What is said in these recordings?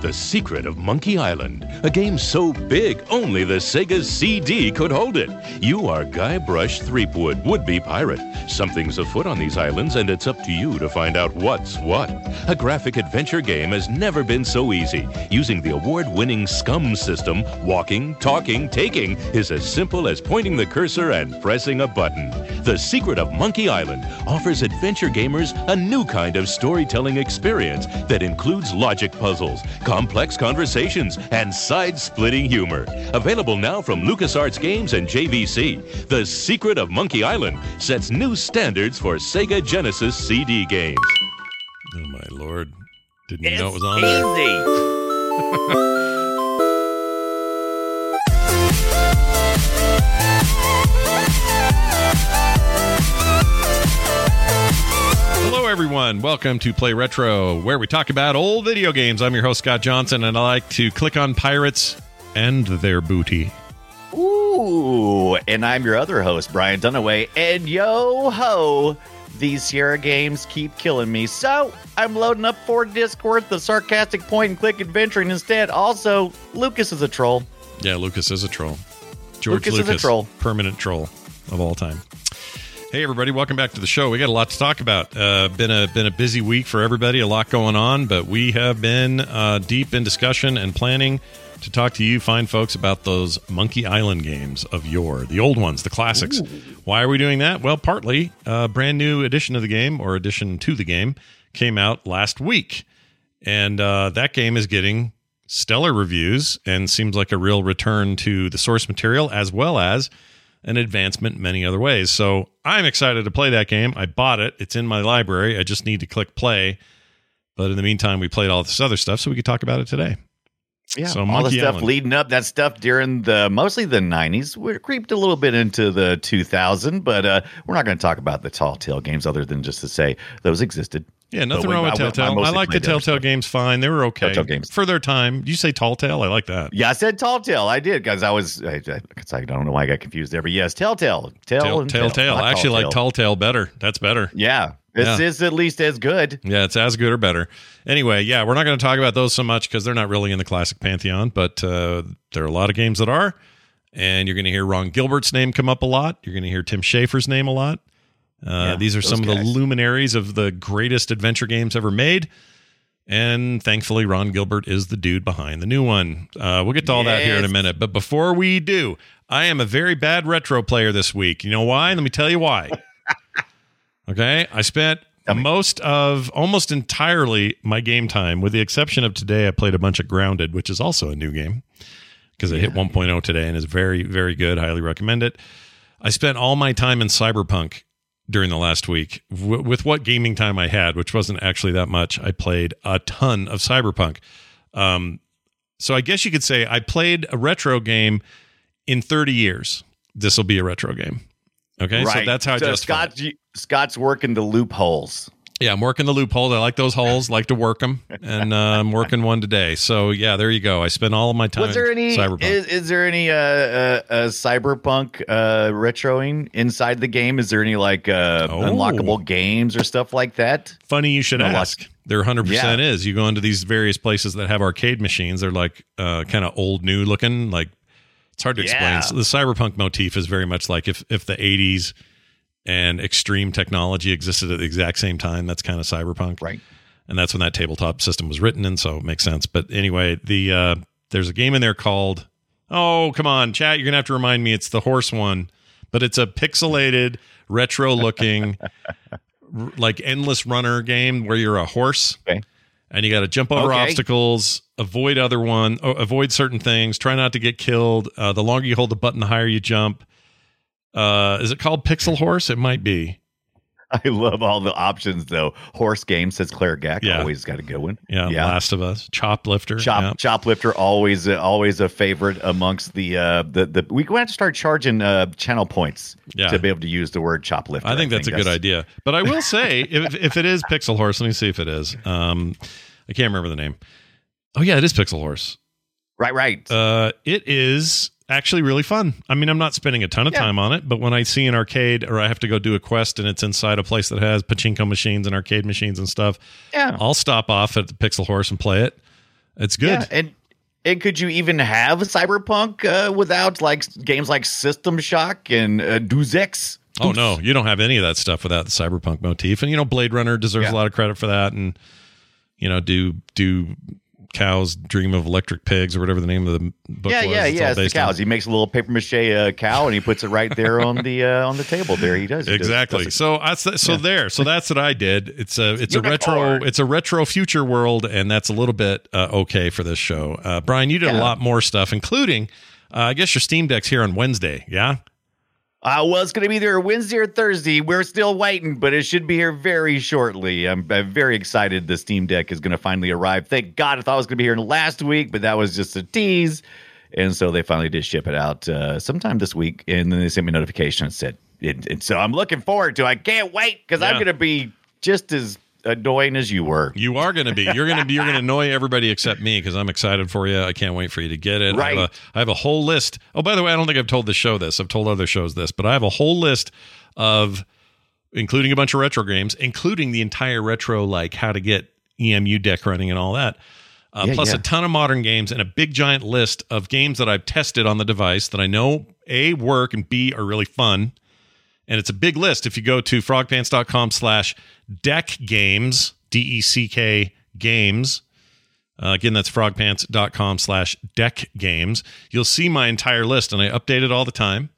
The Secret of Monkey Island, a game so big only the Sega CD could hold it. You are Guybrush Threepwood, would be pirate. Something's afoot on these islands, and it's up to you to find out what's what. A graphic adventure game has never been so easy. Using the award winning SCUMM system, walking, talking, taking is as simple as pointing the cursor and pressing a button. The Secret of Monkey Island offers adventure gamers a new kind of storytelling experience that includes logic puzzles, complex conversations, and side splitting humor. Available now from LucasArts Games and JVC. The Secret of Monkey Island sets new standards for Sega Genesis CD games. Oh my lord! Didn't even know it was on there. Hello, everyone. Welcome to Play Retro, where we talk about old video games. I'm your host Scott Johnson, and I like to click on pirates and their booty. Ooh, and I'm your other host, Brian Dunaway, and yo ho, these Sierra games keep killing me. So I'm loading up four disc worth of sarcastic point and click adventuring instead. Also, Lucas is a troll. Yeah, Lucas is a troll. George Lucas is a troll. permanent troll of all time. Hey everybody, welcome back to the show. We got a lot to talk about. Uh, been a been a busy week for everybody, a lot going on, but we have been uh, deep in discussion and planning to talk to you fine folks about those Monkey Island games of yore, the old ones, the classics. Why are we doing that? Well, partly a brand new edition of the game or addition to the game came out last week, and uh, that game is getting stellar reviews and seems like a real return to the source material as well as an advancement in many other ways. So I'm excited to play that game. I bought it. It's in my library. I just need to click play. But in the meantime, we played all this other stuff, so we could talk about it today. Yeah, So all Monkey the stuff Island. leading up, that stuff during the mostly the '90s. We creeped a little bit into the 2000, but uh, we're not going to talk about the Tall Tale games other than just to say those existed. Yeah, nothing we- wrong with I- I Telltale. I, mostly like the played the other Telltale stuff. games fine. They were okay. Telltale games. For their time. You say Tall Tale? I like that. Yeah, I said Tall Tale. I did because I was. I, I, I don't know why I got confused there, but yes, Telltale. Tell Tell, and Telltale. not I actually like Tall Tall Tale better. That's better. Yeah, this Yeah. is at least as good. Yeah, it's as good or better. Anyway, yeah, we're not going to talk about those so much because they're not really in the classic pantheon, but uh, there are a lot of games that are. And you're going to hear Ron Gilbert's name come up a lot. You're going to hear Tim Schafer's name a lot. Uh, Yeah, these are some of the luminaries of the greatest adventure games ever made. And thankfully, Ron Gilbert is the dude behind the new one. Uh, we'll get to all that here in a minute. But before we do, I am a very bad retro player this week. You know why? Let me tell you why. Okay. I spent most of almost entirely my game time, with the exception of today. I played a bunch of Grounded, which is also a new game because it hit 1.0 today and is very, very good. Highly recommend it. I spent all my time in Cyberpunk during the last week. W- with what gaming time I had, which wasn't actually that much, I played a ton of Cyberpunk. Um, so I guess you could say I played a retro game in 30 years. This will be a retro game. Okay, so that's how I so justify. it. Scott's, working the loopholes. Yeah, I'm working the loophole. I like those holes. Like to work them, and uh, I'm working one today. So yeah, there you go. I spent all of my time. Was there any? Cyberpunk? Is, is there any uh, uh, uh, cyberpunk uh, retroing inside the game? Is there any like uh, Oh. unlockable games or stuff like that? Funny you should ask. There 100% Yeah. is. You go into these various places that have arcade machines. They're like uh, kind of old new looking. Like it's hard to explain. So the cyberpunk motif is very much like if if the 80s and extreme technology existed at the exact same time. That's kind of cyberpunk. Right. and that's when that tabletop system was written, and so it makes sense. But anyway, the uh, there's a game in there called Oh, come on, chat! You're gonna have to remind me. It's the horse one, but it's a pixelated, retro-looking, r- like endless runner game where you're a horse Okay. and you got to jump over Okay. obstacles, avoid other one, avoid certain things, try not to get killed. Uh, the longer you hold the button, the higher you jump. Uh, is it called Pixel Horse? It might be. I love all the options though. Horse game says Claire Gack. Yeah. Always got a good one. Yeah, Yeah. Last of Us, Choplifter. Chop yeah. Choplifter always uh, always a favorite amongst the uh the the we going to have to start charging uh channel points Yeah. to be able to use the word choplifter. I think that's a good idea. But I will say, if, if it is Pixel Horse, let me see if it is. Um, I can't remember the name. Oh yeah, it is Pixel Horse. Right, right. Uh, it is actually really fun. I mean, I'm not spending a ton of Yeah. time on it, but when I see an arcade or I have to go do a quest and it's inside a place that has pachinko machines and arcade machines and stuff, yeah. I'll stop off at the Pixel Horse and play it. It's good. Yeah, and and could you even have Cyberpunk uh, without like games like System Shock and uh, Deus Ex? Oh no, you don't have any of that stuff without the cyberpunk motif. And you know, Blade Runner deserves Yeah. a lot of credit for that. And you know, do do cows dream of electric pigs or whatever the name of the book Yeah, was? yeah, It's yeah. It's the based on- cows. He makes a little paper mache uh, cow and he puts it right there on the uh, on the table. There he does. He Exactly. does. So that's so there. So that's what I did. It's a it's a retro it's a retro future world, and that's a little bit uh, okay for this show. Uh, Brian, you did a lot more stuff, including uh, I guess your Steam Deck's here on Wednesday. Yeah. I was going to be there Wednesday or Thursday. We're still waiting, but it should be here very shortly. I'm, I'm very excited. The Steam Deck is going to finally arrive. Thank God. I thought it was going to be here last week, but that was just a tease. And so they finally did ship it out uh, sometime this week. And then they sent me a notification and said, it, and so I'm looking forward to it. I can't wait because I'm going to be just as annoying as you were. You are going to be. You're going to be. You're going to annoy everybody except me because I'm excited for you. I can't wait for you to get it. I, have Right. a, I have a whole list. Oh, by the way, I don't think I've told the show this. I've told other shows this, but I have a whole list of, including a bunch of retro games, including the entire retro, like how to get EmuDeck running and all that. Uh, Yeah, plus yeah. a ton of modern games and a big giant list of games that I've tested on the device that I know A work and B are really fun. And it's a big list. If you go to frogpants.com slash deck games, D E C K games, uh, again, that's frogpants.com slash deck games, you'll see my entire list. And I update it all the time.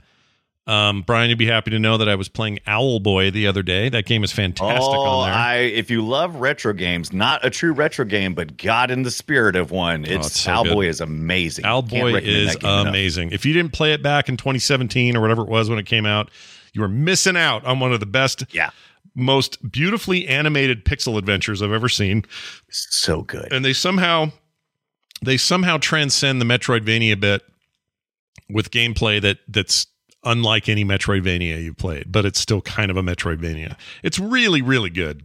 Um, Brian, you'd be happy to know that I was playing Owlboy the other day. That game is fantastic Oh, on there. I if you love retro games, not a true retro game, but God in the spirit of one, it's, Oh, it's so Owlboy good. is amazing. Owlboy is game enough. amazing. If you didn't play it back in 2017 or whatever it was when it came out, you were missing out on one of the best, Yeah, most beautifully animated pixel adventures I've ever seen. so good. And they somehow they somehow transcend the Metroidvania bit with gameplay that that's unlike any Metroidvania you've played, but it's still kind of a Metroidvania. It's really really good.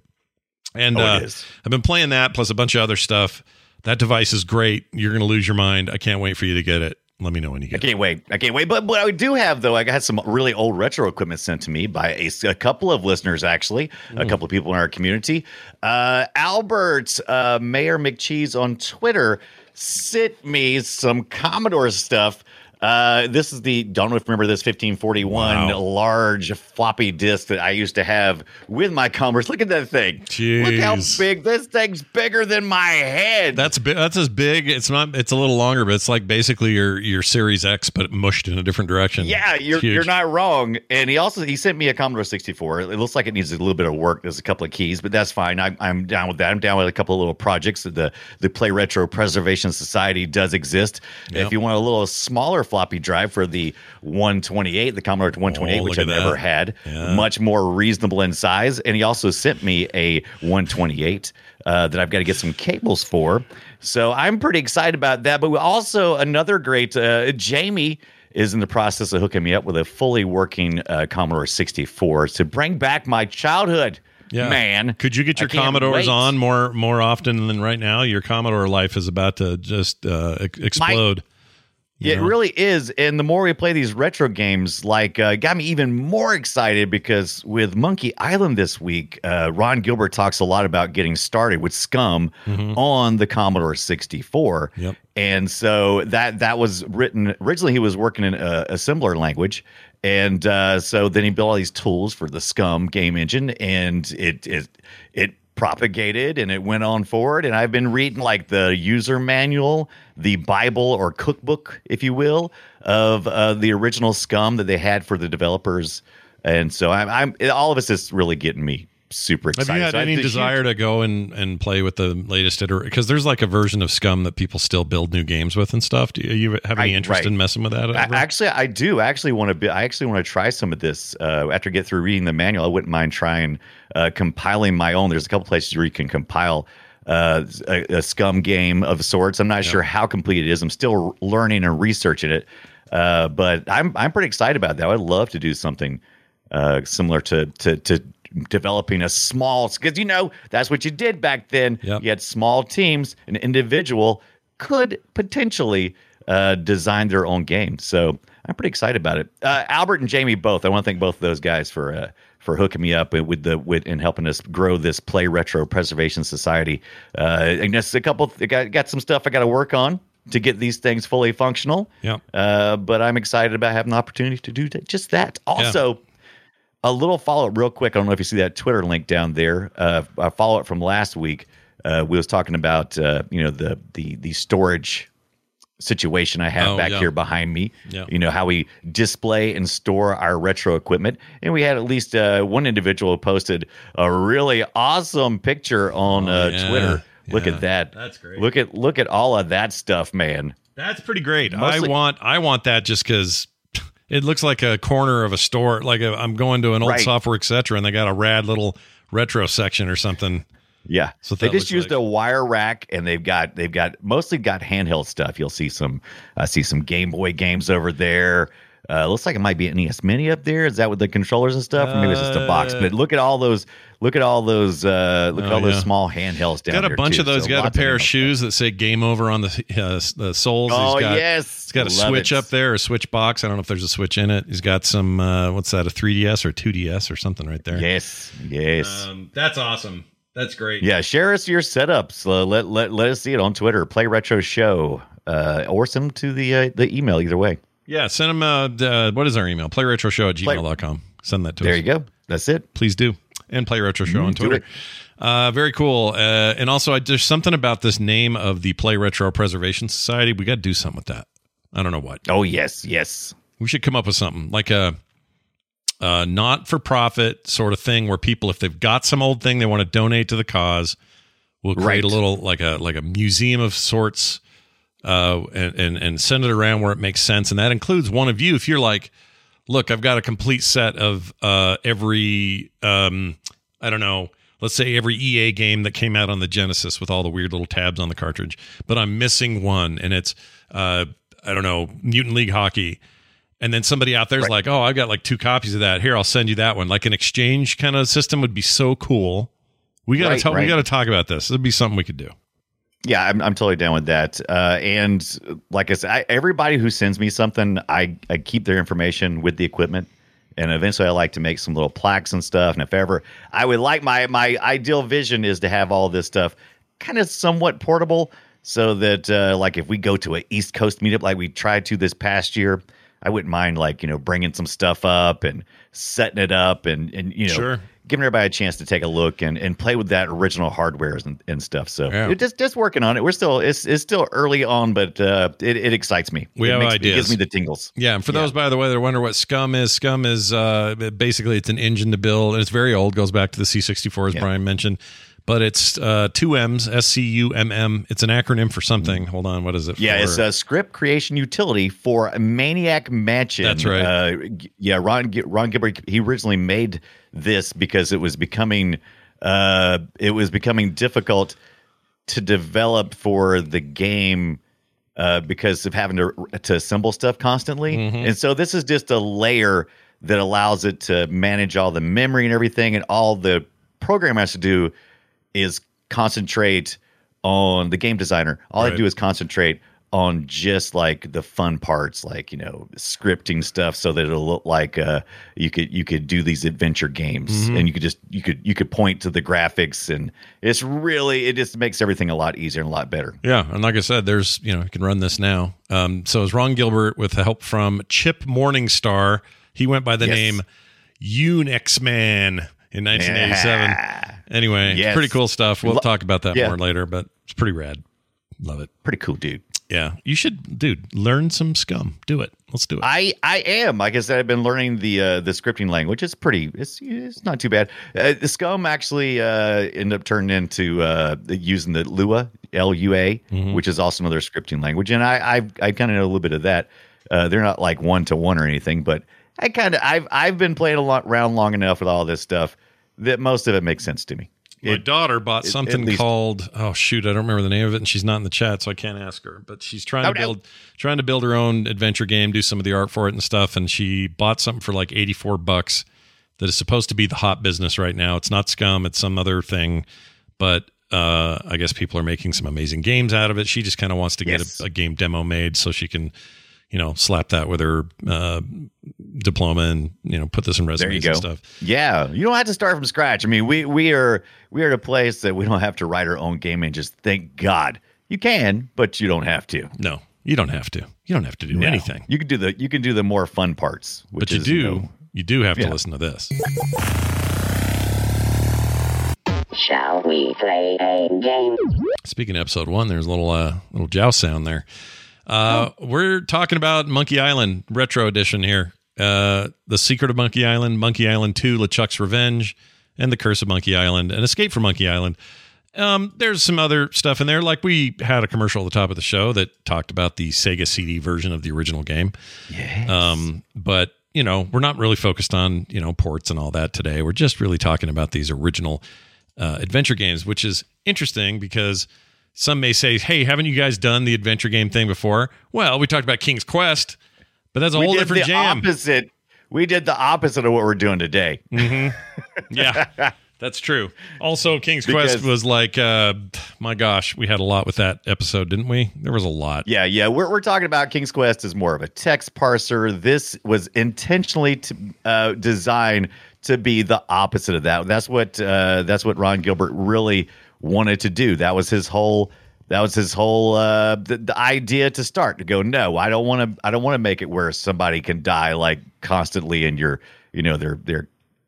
And Oh, uh. I've been playing that plus a bunch of other stuff. That device is great. You're going to lose your mind. I can't wait for you to get it. Let me know when you get it. I can't wait. I can't wait. But what I do have, though, I got some really old retro equipment sent to me by a, a couple of listeners, actually, a couple of people in our community. Uh, Albert uh, Mayor McCheese on Twitter sent me some Commodore stuff. Uh, this is the don't know if you remember this 1541 Wow. large floppy disk that I used to have with my Commodores. Look at that thing. Look how big this thing's bigger than my head. That's that's as big. It's not. It's a little longer, but it's like basically your your Series X, but mushed in a different direction. Yeah, you're you're not wrong. And he also he sent me a Commodore 64. It looks like it needs a little bit of work. There's a couple of keys, but that's fine. I, I'm down with that. I'm down with a couple of little projects. The the Play Retro Preservation Society does exist. Yep. If you want a little smaller floppy drive for the 128, the Commodore 128, Oh, which I've never had, Yeah. much more reasonable in size. And he also sent me a 128 uh, that I've got to get some cables for. So I'm pretty excited about that. But we also another great uh, Jamie is in the process of hooking me up with a fully working uh, Commodore 64 to bring back my childhood. Yeah. Man, Could you get your Commodores wait. on more more often than right now? Your Commodore life is about to just uh, ex- explode. It really is. And the more we play these retro games, like, uh, got me even more excited because with Monkey Island this week, uh, Ron Gilbert talks a lot about getting started with SCUMM on the Commodore 64. Mm-hmm. Yep. And so that that was written originally. He was working in a, a similar language, and uh, so then he built all these tools for the SCUMM game engine, and it it it propagated and it went on forward. And I've been reading like the user manual, the Bible or cookbook, if you will, of uh, the original SCUMM that they had for the developers. And so I'm, I'm all of this is really getting me super excited. Have you had So any desire huge- to go and, and play with the latest iteration? Because there's like a version of SCUMM that people still build new games with and stuff. Do you, have any I- interest right. in messing with that? I, actually, I do. I actually want to be. I actually want to try some of this uh, after I get through reading the manual. I wouldn't mind trying uh, compiling my own. There's a couple places where you can compile uh, a, a SCUMM game of sorts. I'm not sure how complete it is. I'm still learning and researching it, uh, but I'm I'm pretty excited about that. I'd love to do something uh, similar to to to developing a small because you know that's what you did back then. Yep. You had small teams. An individual could potentially uh, design their own game. So I'm pretty excited about it. Uh, Albert and Jamie both. I want to thank both of those guys for uh, for hooking me up with the with and helping us grow this Play Retro Preservation Society. Uh, and just a couple. I got got some stuff I got to work on to get these things fully functional. Yep. Uh, but I'm excited about having the opportunity to do that, just that. Also, a little follow up real quick. I don't know if you see that Twitter link down there. Uh, a follow up from last week. Uh, we was talking about uh, you know the the the storage situation I have Oh, back yeah. here behind me. Yeah. You know how we display and store our retro equipment, and we had at least uh, one individual who posted a really awesome picture on uh, Oh, yeah. Twitter. Look Yeah. at that. That's great. Look at look at all of that stuff, man. That's pretty great. Mostly- I want I want that just because it looks like a corner of a store. Like i I'm going to an old Right. software etc. and they got a rad little retro section or something. Yeah. So they just used like- a wire rack and they've got they've got mostly got handheld stuff. You'll see some I see some Game Boy games over there. Uh, looks like it might be an NES Mini up there. Is that with the controllers and stuff? or maybe it's just a box. Uh, But look at all those look at all those uh, look at Oh, all those small handhelds down there. got a there, bunch too. of those. So got a pair of shoes that say "Game Over" on the uh, the soles. Oh, He's got, yes. He's got a Love switch it. up there, a switch box. I don't know if there's a switch in it. He's got some. Uh, what's that? A 3ds or 2ds or something right there. Yes. Yes. Um, that's awesome. That's great. Yeah, share us your setups. Uh, let let let us see it on Twitter. Play Retro Show, uh, or send them to the uh, the email. Either way, Yeah, send them. Uh, uh, what is our email? Playretroshow at gmail.com. Send that to there us. There you go. That's it. Please do. And Play Retro Show on Twitter. Uh, very cool. Uh, and also, I, there's something about this name of the Play Retro Preservation Society. We got to do something with that. I don't know what. Oh yes, yes. We should come up with something like a, a not for profit sort of thing where people, if they've got some old thing they want to donate to the cause, we'll create Right. a little like a like a museum of sorts, uh, and, and and send it around where it makes sense, and that includes one of you. If you're like, look, I've got a complete set of uh, every, um, I don't know. Let's say every EA game that came out on the Genesis with all the weird little tabs on the cartridge, but I'm missing one, and it's uh, I don't know Mutant League Hockey, and then somebody out there's like, oh, I've got like two copies of that. Here, I'll send you that one. Like an exchange kind of system would be so cool. We gotta Right, talk. We right. gotta talk about this. It'd be something we could do. Yeah, I'm, I'm totally down with that. Uh, and like I said, I, everybody who sends me something, I, I keep their information with the equipment. And eventually, I like to make some little plaques and stuff. And if ever, I would like my my ideal vision is to have all this stuff kind of somewhat portable, so that uh, like if we go to a East Coast meetup like we tried to this past year, I wouldn't mind like you know bringing some stuff up and setting it up and and you know Sure. Giving everybody a chance to take a look and, and play with that original hardware and, and stuff. So Yeah. just just working on it. We're still it's it's still early on, but uh, it, it excites me. We it have makes ideas. It gives me the tingles. Yeah, and for those by the way that wonder what SCUMM is, SCUMM is uh, basically it's an engine to build, and it's very old. Goes back to the C64 as Yeah. Brian mentioned, but it's uh, two M's, S C U M M. It's an acronym for something. Hold on, what is it? Yeah, for? it's a script creation utility for Maniac Mansion. That's right. Uh, yeah, Ron Ron Gilbert he originally made this because it was becoming uh, it was becoming difficult to develop for the game uh, because of having to to assemble stuff constantly. Mm-hmm. And so this is just a layer that allows it to manage all the memory and everything, and all the program has to do is concentrate on the game designer. All I do is concentrate on just like the fun parts, like you know, scripting stuff, so that it'll look like uh, you could you could do these adventure games, Mm-hmm. and you could just you could you could point to the graphics, and it's really it just makes everything a lot easier and a lot better. Yeah, and like I said, there's you know you can run this now. Um, so is Ron Gilbert with the help from Chip Morningstar. He went by the Yes. name Unix Man. In 1987. Yeah. Anyway, Yes. pretty cool stuff. We'll Lo- talk about that Yeah. more later, but it's pretty rad. Love it. Pretty cool, dude. Yeah, you should, dude. Learn some SCUMM. Do it. Let's do it. I I am. Like I said, I've been learning the uh, the scripting language. It's pretty. It's it's not too bad. Uh, the SCUMM actually uh, ended up turning into uh, using the Lua L U A, which is also another scripting language, and I I, I kind of know a little bit of that. Uh, they're not like one to one or anything, but I kind of I've I've been playing a lot around long enough with all this stuff that most of it makes sense to me. My It- daughter bought at something called oh shoot, I don't remember the name of it, and she's not in the chat, so I can't ask her. But she's trying Oh, to no. build trying to build her own adventure game, do some of the art for it and stuff. And she bought something for like eighty four bucks that is supposed to be the hot business right now. It's not SCUMM, it's some other thing, but uh, I guess people are making some amazing games out of it. She just kind of wants to get Yes. a, a game demo made so she can, you know, slap that with her uh, diploma and you know put this in There you resumes go. and stuff. Yeah, you don't have to start from scratch. I mean, we we are we are at a place that we don't have to write our own game engines. Thank God. You can, but you don't have to. No, you don't have to. You don't have to do No. anything. You can do the you can do the more fun parts. Which but you is, do know, you do have to listen to this Shall we play a game? speaking of episode one there's a little uh little joust sound there uh we're talking about monkey island retro edition here uh the secret of monkey island monkey island 2 lechuck's revenge and the curse of monkey island and escape from monkey island um there's some other stuff in there like we had a commercial at the top of the show that talked about the sega cd version of the original game Yes. Um, but you know, we're not really focused on you know ports and all that today. We're just really talking about these original uh, adventure games, which is interesting because some may say, "Hey, haven't you guys done the adventure game thing before?" Well, we talked about King's Quest, but that's a we whole did different the jam. opposite. We did the opposite of what we're doing today. yeah, that's true. Also, King's Because- Quest was like, uh, my gosh, we had a lot with that episode, didn't we? There was a lot. Yeah, yeah. We're, we're talking about King's Quest is more of a text parser. This was intentionally to, uh, designed to be the opposite of that. That's what uh, that's what Ron Gilbert really wanted to do. That was his whole. That was his whole uh, the, the idea to start to go. No, I don't want to. I don't want to make it where somebody can die like constantly, and you're you know they're they're.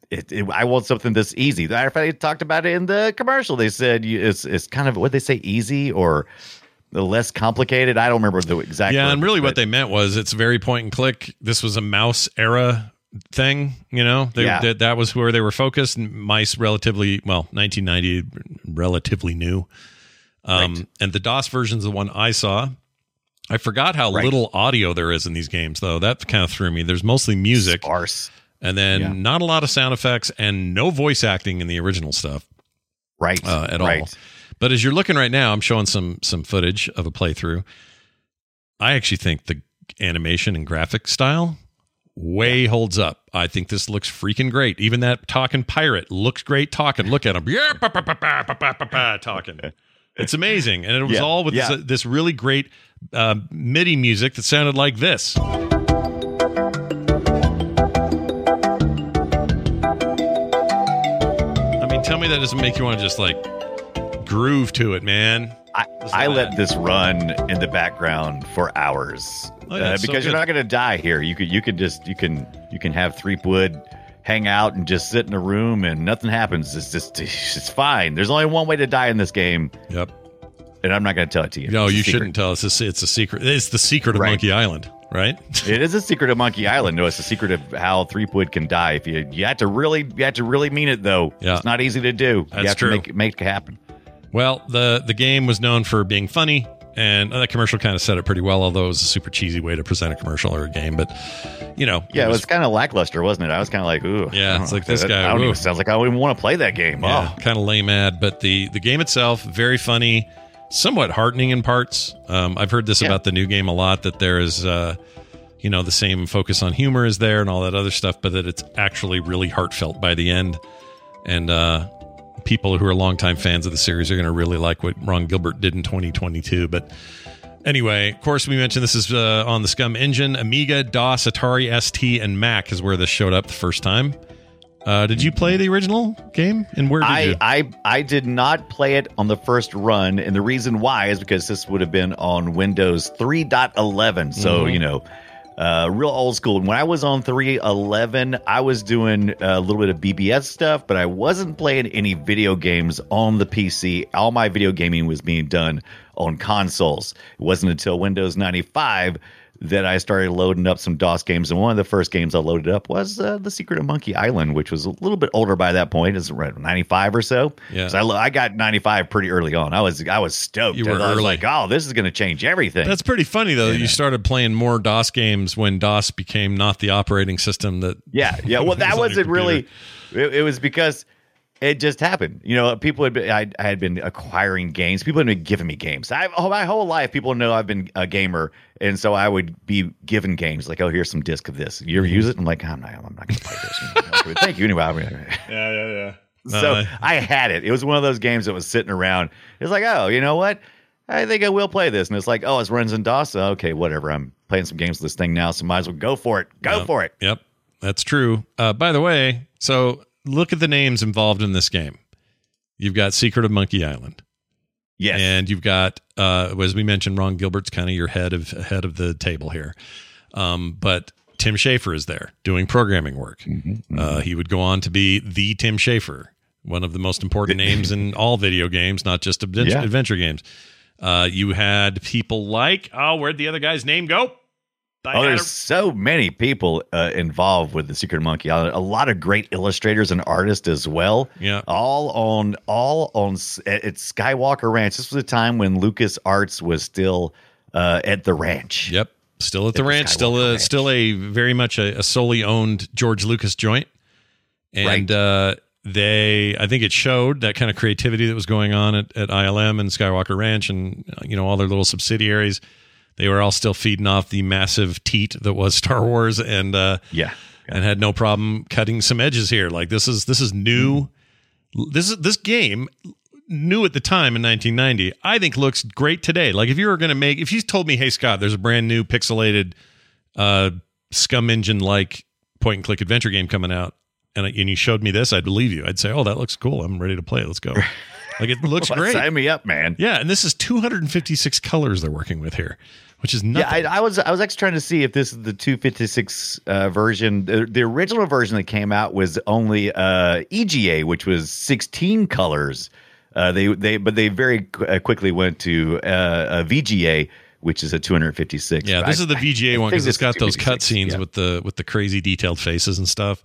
It, it, I want something this easy. The Matter of fact, they talked about it in the commercial. They said you, it's it's kind of what they say easy or the less complicated. I don't remember the exact. Yeah, and really what they meant was it's very point and click. This was a mouse era thing, you know. They, Yeah. that, that was where they were focused. Mice relatively well, 1990 relatively new. Um and the DOS version's the one I saw. I forgot how Right. little audio there is in these games though. That kind of threw me. There's mostly music sparse. and then Yeah. not a lot of sound effects and no voice acting in the original stuff Right. uh, at all. But as you're looking right now, I'm showing some some footage of a playthrough. I actually think the animation and graphic style way holds up. I think this looks freaking great. Even that talking pirate looks great talking. Look at him. Yeah, talking. It's amazing. And it was yeah, all with yeah. this, this, really great uh, MIDI music that sounded like this. I mean, tell me that doesn't make you want to just like groove to it, man. I, I let this run in the background for hours Oh, yeah, uh, it's so because you're not going to die here. You could you could just you can you can have Threepwood hang out and just sit in a room and nothing happens. It's just it's fine. There's only one way to die in this game, Yep. and I'm not going to tell it to you. No, It's you shouldn't tell us. It's, it's a secret. It's the secret of Right. Monkey Island, right? It is a secret of Monkey Island. No, it's a secret of how Threepwood can die. If you you have to really you have to really mean it though. Yeah. It's not easy to do. That's you have true. to make make it happen. Well, the the game was known for being funny, and that commercial kind of said it pretty well. Although it was a super cheesy way to present a commercial or a game, but you know, Yeah, it was kind of lackluster, wasn't it? I was kind of like, ooh. Yeah, it's like this I guy, even, sounds like I don't even want to play that game. yeah, Oh, kind of lame ad. But the the game itself very funny, somewhat heartening in parts. Um, I've heard this Yeah. about the new game a lot that there is. Uh, you know the same focus on humor is there and all that other stuff but that it's actually really heartfelt by the end and uh people who are longtime fans of the series are going to really like what ron gilbert did in 2022 but anyway of course we mentioned this is uh, on the SCUMM engine amiga dos atari st and mac is where this showed up the first time uh, did you play the original game and where did I, you I I did not play it on the first run, and the reason why is because this would have been on Windows 3.11. So Mm-hmm. you know, uh, real old school. When I was on 311, I was doing a little bit of BBS stuff, but I wasn't playing any video games on the PC. All my video gaming was being done on consoles. It wasn't until Windows 95 that I started loading up some DOS games. And one of the first games I loaded up was uh, The Secret of Monkey Island, which was a little bit older by that point. It's around 95 or so. Yeah. So I, lo- I got 95 pretty early on. I was I was stoked. You were I was early. like, oh, this is going to change everything. That's pretty funny though. that You started playing more DOS games when DOS became not the operating system that. Yeah, yeah. Well, was that wasn't really. It, it was because it just happened. You know, people had been. I, I had been acquiring games. People had been giving me games. I oh, my whole life, people know I've been a gamer, and so I would be given games like, "Oh, here's some disc of this. You ever use it?" I'm like, "I'm not. I'm not going to play this." Okay, Thank you anyway. Yeah, yeah, yeah. So Uh, I had it. It was one of those games that was sitting around. It's like, oh, you know what? I think I will play this. And it's like, oh, it's runs in DOS. Okay, whatever. I'm playing some games with this thing now, so might as well go for it. Go Yep. for it. Yep, that's true. Uh, by the way, so look at the names involved in this game. You've got Secret of Monkey Island. Yes. and you've got uh as we mentioned ron gilbert's kind of your head of head of the table here um but tim schafer is there doing programming work uh he would go on to be the tim schafer one of the most important names in all video games not just adventure, Yeah. adventure games uh you had people like oh where'd the other guy's name go Oh, there's a- so many people uh, involved with the Secret Monkey Island. A lot of great illustrators and artists as well. Yeah. all on all on. It's Skywalker Ranch. This was a time when LucasArts was still uh, at the ranch. Yep. Still at the At the ranch. Still a Ranch. still a very much a, a solely owned George Lucas joint. And Right. uh, they, I think it showed that kind of creativity that was going on at, at ILM and Skywalker Ranch, and uh, you know all their little subsidiaries. They were all still feeding off the massive teat that was Star Wars, and uh, Yeah. and had no problem cutting some edges here. Like this is this is new. This is this game new at the time in 1990. I think looks great today. Like if you were going to make, if you told me, hey Scott, there's a brand new pixelated uh, SCUMM engine like point and click adventure game coming out, and and you showed me this, I'd believe you. I'd say, oh, that looks cool. I'm ready to play. Let's go. Like it looks Well, great. Sign me up, man. Yeah, and this is 256 colors they're working with here, which is nothing. Yeah, I, I was I was actually trying to see if this is the 256 uh, version. The, the original version that came out was only uh, EGA, which was 16 colors. Uh, they they but they very qu- uh, quickly went to uh, a VGA, which is a 256. Yeah, this I- is the VGA think one because it's got those 256, cut scenes yeah. with the with the crazy detailed faces and stuff.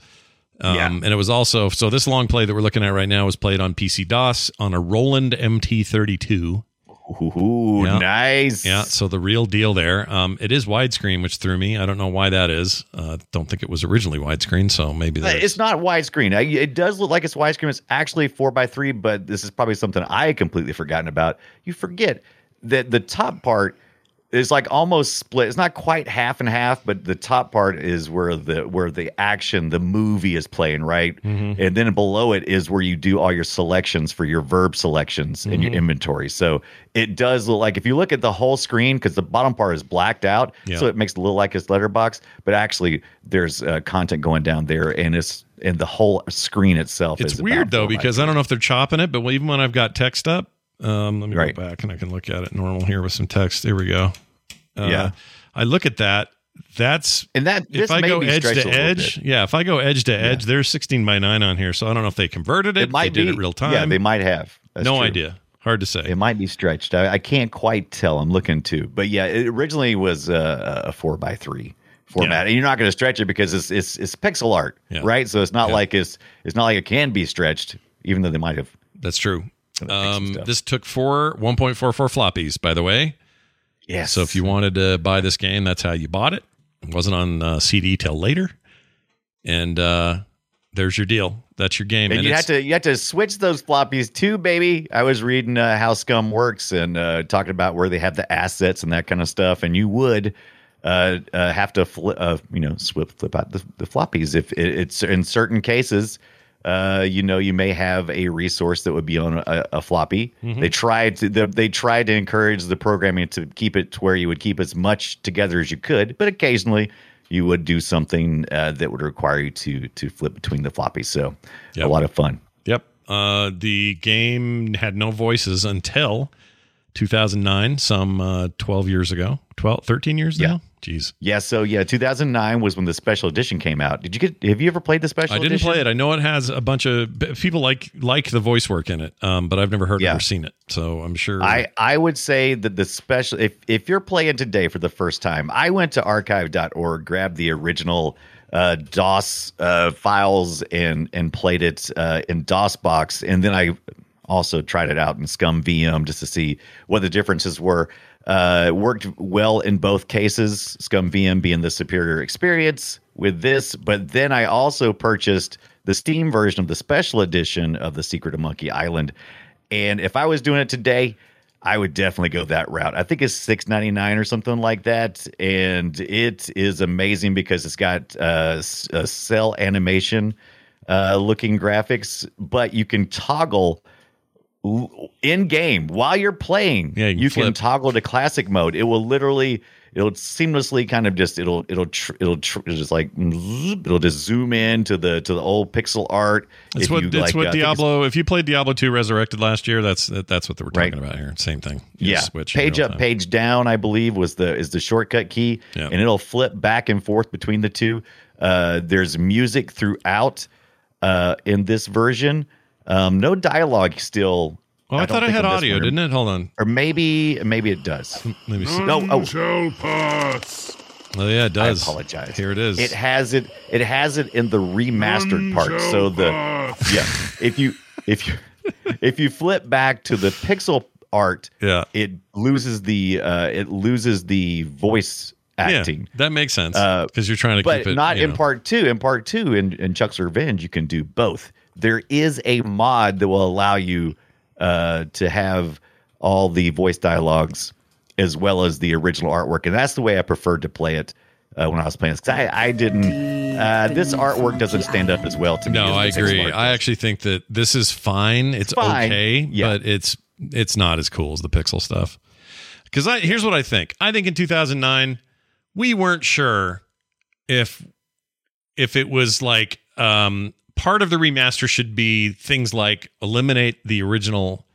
Um, Yeah. And it was also so this long play that we're looking at right now was played on PC DOS on a Roland MT32. Ooh, Yeah. nice. Yeah, so the real deal there. Um, it is widescreen, which threw me. I don't know why that is. Uh, don't think it was originally widescreen, so maybe It's not widescreen. I- It does look like it's widescreen. It's actually four by three, but this is probably something I completely forgotten about. You forget that the top part is like almost split. It's not quite half and half, but the top part is where the where the action, the movie is playing, right? And then below it is where you do all your selections for your verb selections in your inventory. So it does look like if you look at the whole screen, because the bottom part is blacked out, Yeah. so it makes it look like it's letterbox, but actually there's uh, content going down there, and it's and the whole screen itself. It's weird though because I don't know if they're chopping it, but even when I've got text up, um, let me Right. go back and I can look at it normal here with some text. There we go. Uh, Yeah. I look at that. That's And that if this I go edge to edge, yeah. If I go edge to edge, there's 16 by 9 on here, so I don't know if they converted it. It might they did it real time. Yeah, they might have. That's no true. idea. Hard to say. It might be stretched. I, I can't quite tell. I'm looking too, but yeah, it originally was uh, a four by three format, Yeah. and you're not going to stretch it because it's it's it's pixel art, Yeah. right? So it's not Yeah. like it's it's not like it can be stretched, even though they might have. That's true. Some of the fixing Um, this took four 1.44 floppies, by the way. Yes. So if you wanted to buy this game, that's how you bought it. It wasn't on uh, CD till later, and uh, there's your deal. That's your game. And, you it's- had to you had to switch those floppies too, baby. I was reading uh, how SCUMM works and uh, talking about where they have the assets and that kind of stuff, and you would uh, uh, have to fli uh, you know flip flip out the, the floppies if it, it's in certain cases. Uh, you know, you may have a resource that would be on a, a floppy. They tried to they, they tried to encourage the programming to keep it to where you would keep as much together as you could, but occasionally you would do something uh, that would require you to to flip between the floppies. So Yep. a lot of fun. Yep. Uh, the game had no voices until 2009, some uh, 12 years ago. 12, 13 years ago? Yeah. now? Jeez. Yeah, so yeah, 2009 was when the special edition came out. Did you get? Have you ever played the special? Edition? I didn't edition? play it. I know it has a bunch of people like like the voice work in it, um, but I've never heard Yeah. or seen it. So I'm sure. I I would say that the special if if you're playing today for the first time, I went to archive.org, grabbed the original uh, DOS uh, files and and played it uh, in DOSBox, and then I also tried it out in ScummVM just to see what the differences were. Uh, worked well in both cases. ScummVM being the superior experience with this, but then I also purchased the Steam version of the special edition of The Secret of Monkey Island. And if I was doing it today, I would definitely go that route. I think it's six ninety nine or something like that, and it is amazing because it's got uh, uh, cel animation uh, looking graphics, but you can toggle in game while you're playing. Yeah, you can you can toggle to classic mode. It will literally. It'll seamlessly kind of just it'll it'll tr- it'll tr- it'll just like it'll just zoom in to the to the old pixel art. it's If what it's like, what uh, Diablo. If you played Diablo two Resurrected last year, that's that, that's what they were talking Right. about here. Same thing. You yeah switch page up time. page down i believe was the is the shortcut key Yeah. and it'll flip back and forth between the two uh there's music throughout uh in this version um no dialogue still Oh, I, don't thought I had audio, one. didn't it? Hold on. or maybe maybe it does Let me see. no oh shall pass. Oh yeah, it i does. apologize Here it is. it has it it has it in the remastered part so the yeah if you if you if you flip back to the pixel art Yeah. it loses the uh it loses the voice acting Yeah, that makes sense Uh, because you're trying to but keep it. not in know. part two in part two in, LeChuck's revenge you can do both there is a mod that will allow you uh to have all the voice dialogues as well as the original artwork and that's the way i preferred to play it uh, when i was playing this 'Cause I, I didn't uh this artwork doesn't stand up as well to me No, I agree. I actually think that this is fine. It's fine. okay, Yeah. but it's it's not as cool as the Pixel stuff. Because I here's what I think. I think in 2009 we weren't sure if if it was like um, part of the remaster should be things like eliminate the original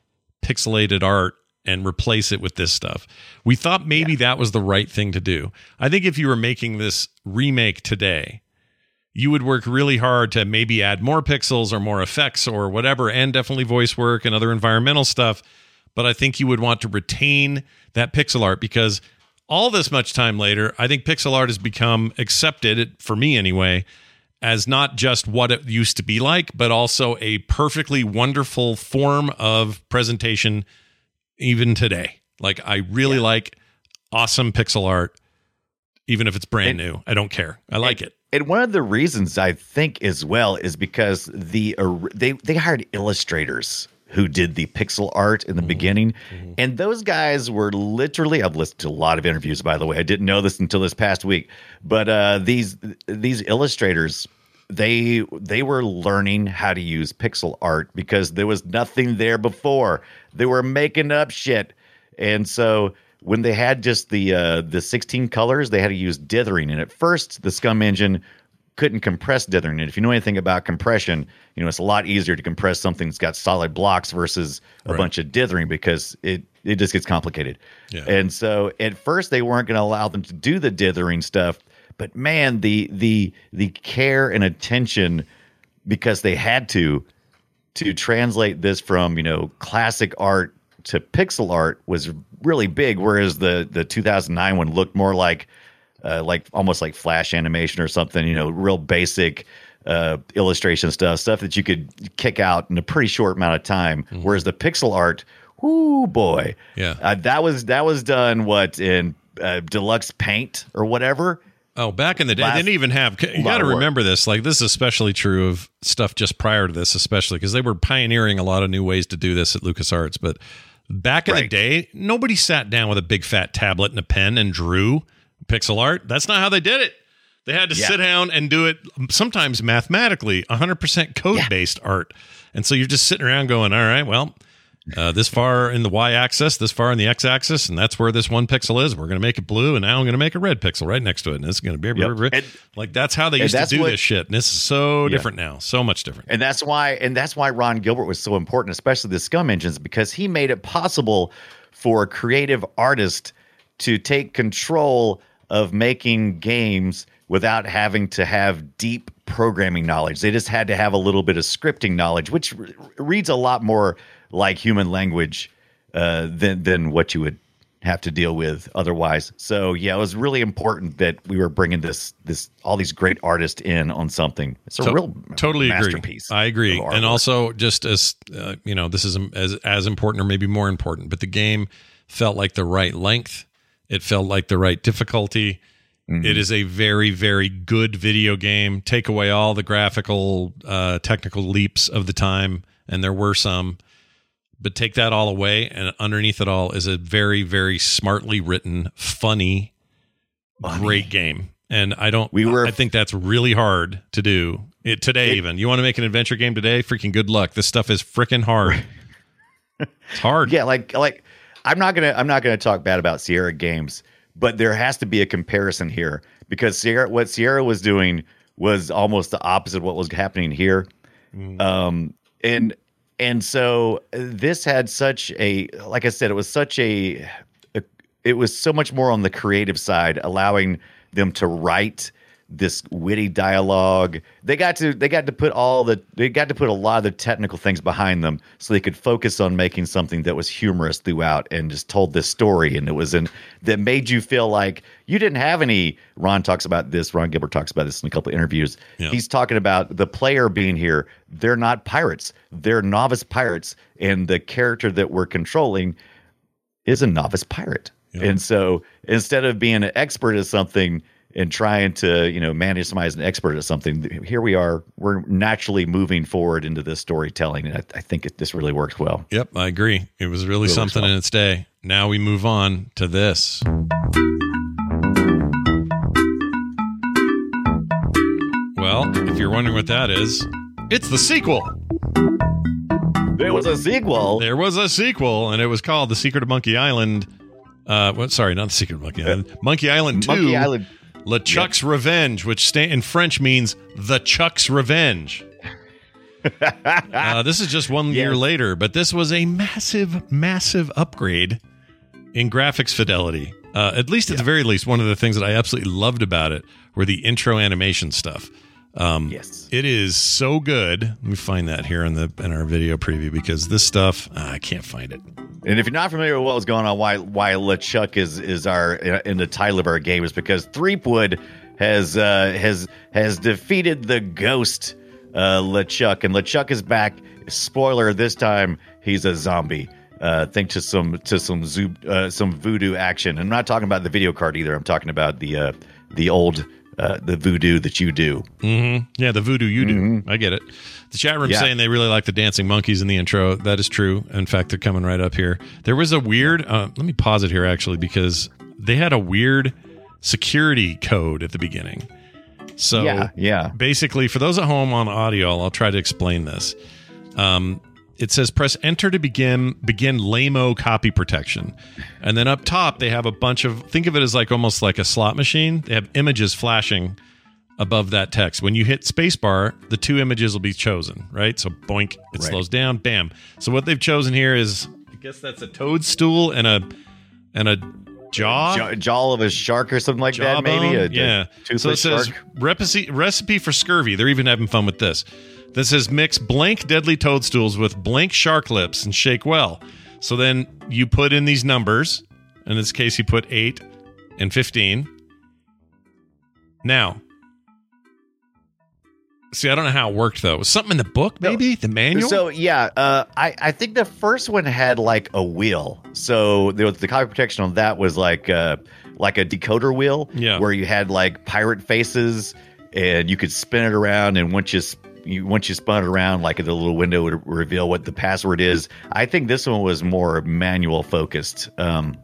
pixelated art and replace it with this stuff. We thought maybe that was the right thing to do. I think if you were making this remake today, you would work really hard to maybe add more pixels or more effects or whatever, and definitely voice work and other environmental stuff. But I think you would want to retain that pixel art because all this much time later, I think pixel art has become accepted, for me anyway, as not just what it used to be like, but also a perfectly wonderful form of presentation even today. Like, I really like awesome pixel art, even if it's brand new. I don't care. I like it. And one of the reasons I think as well is because the or- they they hired illustrators who did the pixel art in the beginning, and those guys were literally. I've listened to a lot of interviews, by the way. I didn't know this until this past week, but uh, these these illustrators they they were learning how to use pixel art because there was nothing there before. They were making up shit, and so when they had just the uh, the 16 colors, they had to use dithering. And at first, the SCUMM engine couldn't compress dithering. And if you know anything about compression, you know it's a lot easier to compress something that's got solid blocks versus a Right. bunch of dithering because it it just gets complicated. Yeah. And so at first they weren't going to allow them to do the dithering stuff, but man, the the the care and attention because they had to to translate this from you know classic art to pixel art was really big whereas the the 2009 one looked more like uh, like almost like flash animation or something you know real basic uh, illustration stuff stuff that you could kick out in a pretty short amount of time whereas the pixel art whoo boy Yeah. uh, that was that was done what in uh, deluxe paint or whatever Oh, back in the day, Last- they didn't even have. You got to remember this. Like this is especially true of stuff just prior to this, especially because they were pioneering a lot of new ways to do this at LucasArts. But back in the day, nobody sat down with a big fat tablet and a pen and drew pixel art. That's not how they did it. They had to Yeah. sit down and do it sometimes mathematically, 100% code based art. And so you're just sitting around going, all right, well, uh, this far in the y axis, this far in the x axis, and that's where this one pixel is. We're going to make it blue, and now I'm going to make a red pixel right next to it. And it's going to be Yep. And- like that's how they used to do what- this shit. And this is so different now, so much different. And that's why and that's why Ron Gilbert was so important, especially the SCUMM engines, because he made it possible for a creative artist to take control of making games without having to have deep programming knowledge. They just had to have a little bit of scripting knowledge, which re- reads a lot more like human language uh, than than what you would have to deal with otherwise. So yeah, it was really important that we were bringing this this all these great artists in on something. It's a To- real totally masterpiece. agree. I agree, and also just as uh, you know, this is as as important or maybe more important. But the game felt like the right length. It felt like the right difficulty. Mm-hmm. It is a very very good video game. Take away all the graphical, uh, technical leaps of the time, and there were some. But take that all away, and underneath it all is a very, very smartly written, funny, great game. And I don't. We were- I think that's really hard to do it today. even you want to make an adventure game today? Freaking good luck. This stuff is freaking hard. it's hard. yeah, like like I'm not gonna I'm not gonna talk bad about Sierra Games, but there has to be a comparison here because Sierra what Sierra was doing was almost the opposite of what was happening here. Um and and so this had such a like I said, it was such a, a it was so much more on the creative side, allowing them to write this witty dialogue. They got to they got to put all the they got to put a lot of the technical things behind them so they could focus on making something that was humorous throughout and just told this story and it was in that made you feel like you didn't have any Ron talks about this, Ron Gilbert talks about this in a couple of interviews. Yeah. He's talking about the player being here. They're not pirates. They're novice pirates and the character that we're controlling is a novice pirate. And so instead of being an expert at something and trying to, you know, manage somebody as an expert at something, here we are. We're naturally moving forward into this storytelling. And I, I think it, this really works well. Yep, I agree. It was really Really something well. in its day. Now we move on to this. Well, if you're wondering what that is, it's the sequel. There was a sequel. There was a sequel, and it was called The Secret of Monkey Island. Uh, what? Sorry, not The Secret of Monkey Island. Monkey Island Two. Monkey Island. LeChuck's Revenge, which in French means the Chuck's Revenge. uh, this is just one year later, but this was a massive, massive upgrade in graphics fidelity. Uh, at least, at the very least, one of the things that I absolutely loved about it were the intro animation stuff. Um, Yes. it is so good. Let me find that here in the in our video preview because this stuff ah, I can't find it. And if you're not familiar with what was going on, why why LeChuck is is our in the title of our game is because Threepwood has uh, has has defeated the ghost uh, LeChuck, and LeChuck is back. Spoiler: this time he's a zombie. Uh, thanks to some to some zoo, uh, some voodoo action. I'm not talking about the video card either. I'm talking about the uh, the old uh, the voodoo that you do. Yeah, the voodoo you do. I get it. The chat room Yeah. saying they really like the dancing monkeys in the intro. That is true. In fact, they're coming right up here. There was a weird. Uh, let me pause it here actually because they had a weird security code at the beginning. So Yeah, yeah. basically, for those at home on audio, I'll try to explain this. Um, it says press enter to begin begin lamo copy protection and then up top they have a bunch of think of it as like almost like a slot machine they have images flashing above that text when you hit spacebar the two images will be chosen right so boink it Right. slows down bam so what they've chosen here is i guess that's a toadstool and a and a jaw Jaw, jaw of a shark or something like that, maybe. A, yeah. a So it says shark. recipe recipe for scurvy. They're even having fun with this. This says mix blank deadly toadstools with blank shark lips and shake well. So then you put in these numbers. In this case, you put eight and fifteen. Now, see, I don't know how it worked though. Was something in the book, maybe the manual? So yeah, uh, I I think the first one had like a wheel. So there was the copy protection on that was like uh like a decoder wheel. Yeah. Where you had like pirate faces, and you could spin it around, and once you. You, once you spun it around, like the little window would reveal what the password is. I think this one was more manual focused. Um,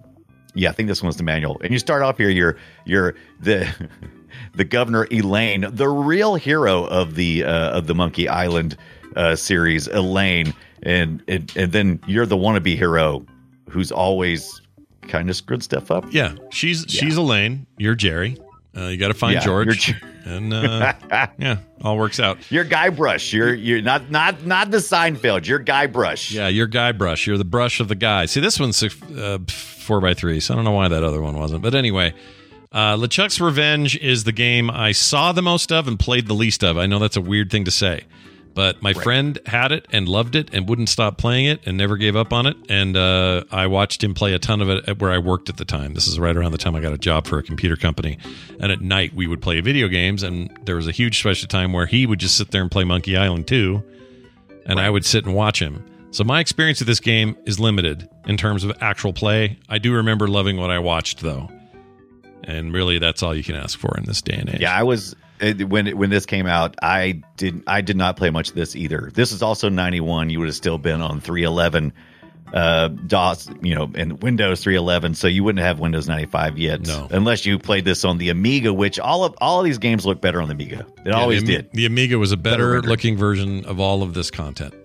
yeah, I think this one's the manual. And you start off here. You're you're the the governor Elaine, the real hero of the uh, of the Monkey Island uh, series, Elaine, and, and and then you're the wannabe hero who's always kind of screwed stuff up. yeah, she's she's Elaine. You're Jerry. Uh, you got to find Yeah, George, and uh, yeah, all works out. You're Guybrush. You're you're not not not the Seinfeld. You're Guybrush. Yeah, you're guy brush. You're the brush of the guy. See, this one's uh, four by three, so I don't know why that other one wasn't. But anyway, Uh, LeChuck's Revenge is the game I saw the most of and played the least of. I know that's a weird thing to say, but my friend had it and loved it and wouldn't stop playing it and never gave up on it. And uh, I watched him play a ton of it at where I worked at the time. This is right around the time I got a job for a computer company. And at night we would play video games, and there was a huge stretch of time where he would just sit there and play Monkey Island 2, and I would sit and watch him. So my experience with this game is limited in terms of actual play. I do remember loving what I watched though. And really that's all you can ask for in this day and age. Yeah, I was when when this came out. I did I did not play much of this either. This is also ninety one. You would have still been on three eleven uh DOS, you know, and Windows 311, so you wouldn't have Windows 95 yet, No. unless you played this on the Amiga, which all of all of these games look better on the Amiga. It Yeah, always the, did. The Amiga was a better, Better looking version of all of this content.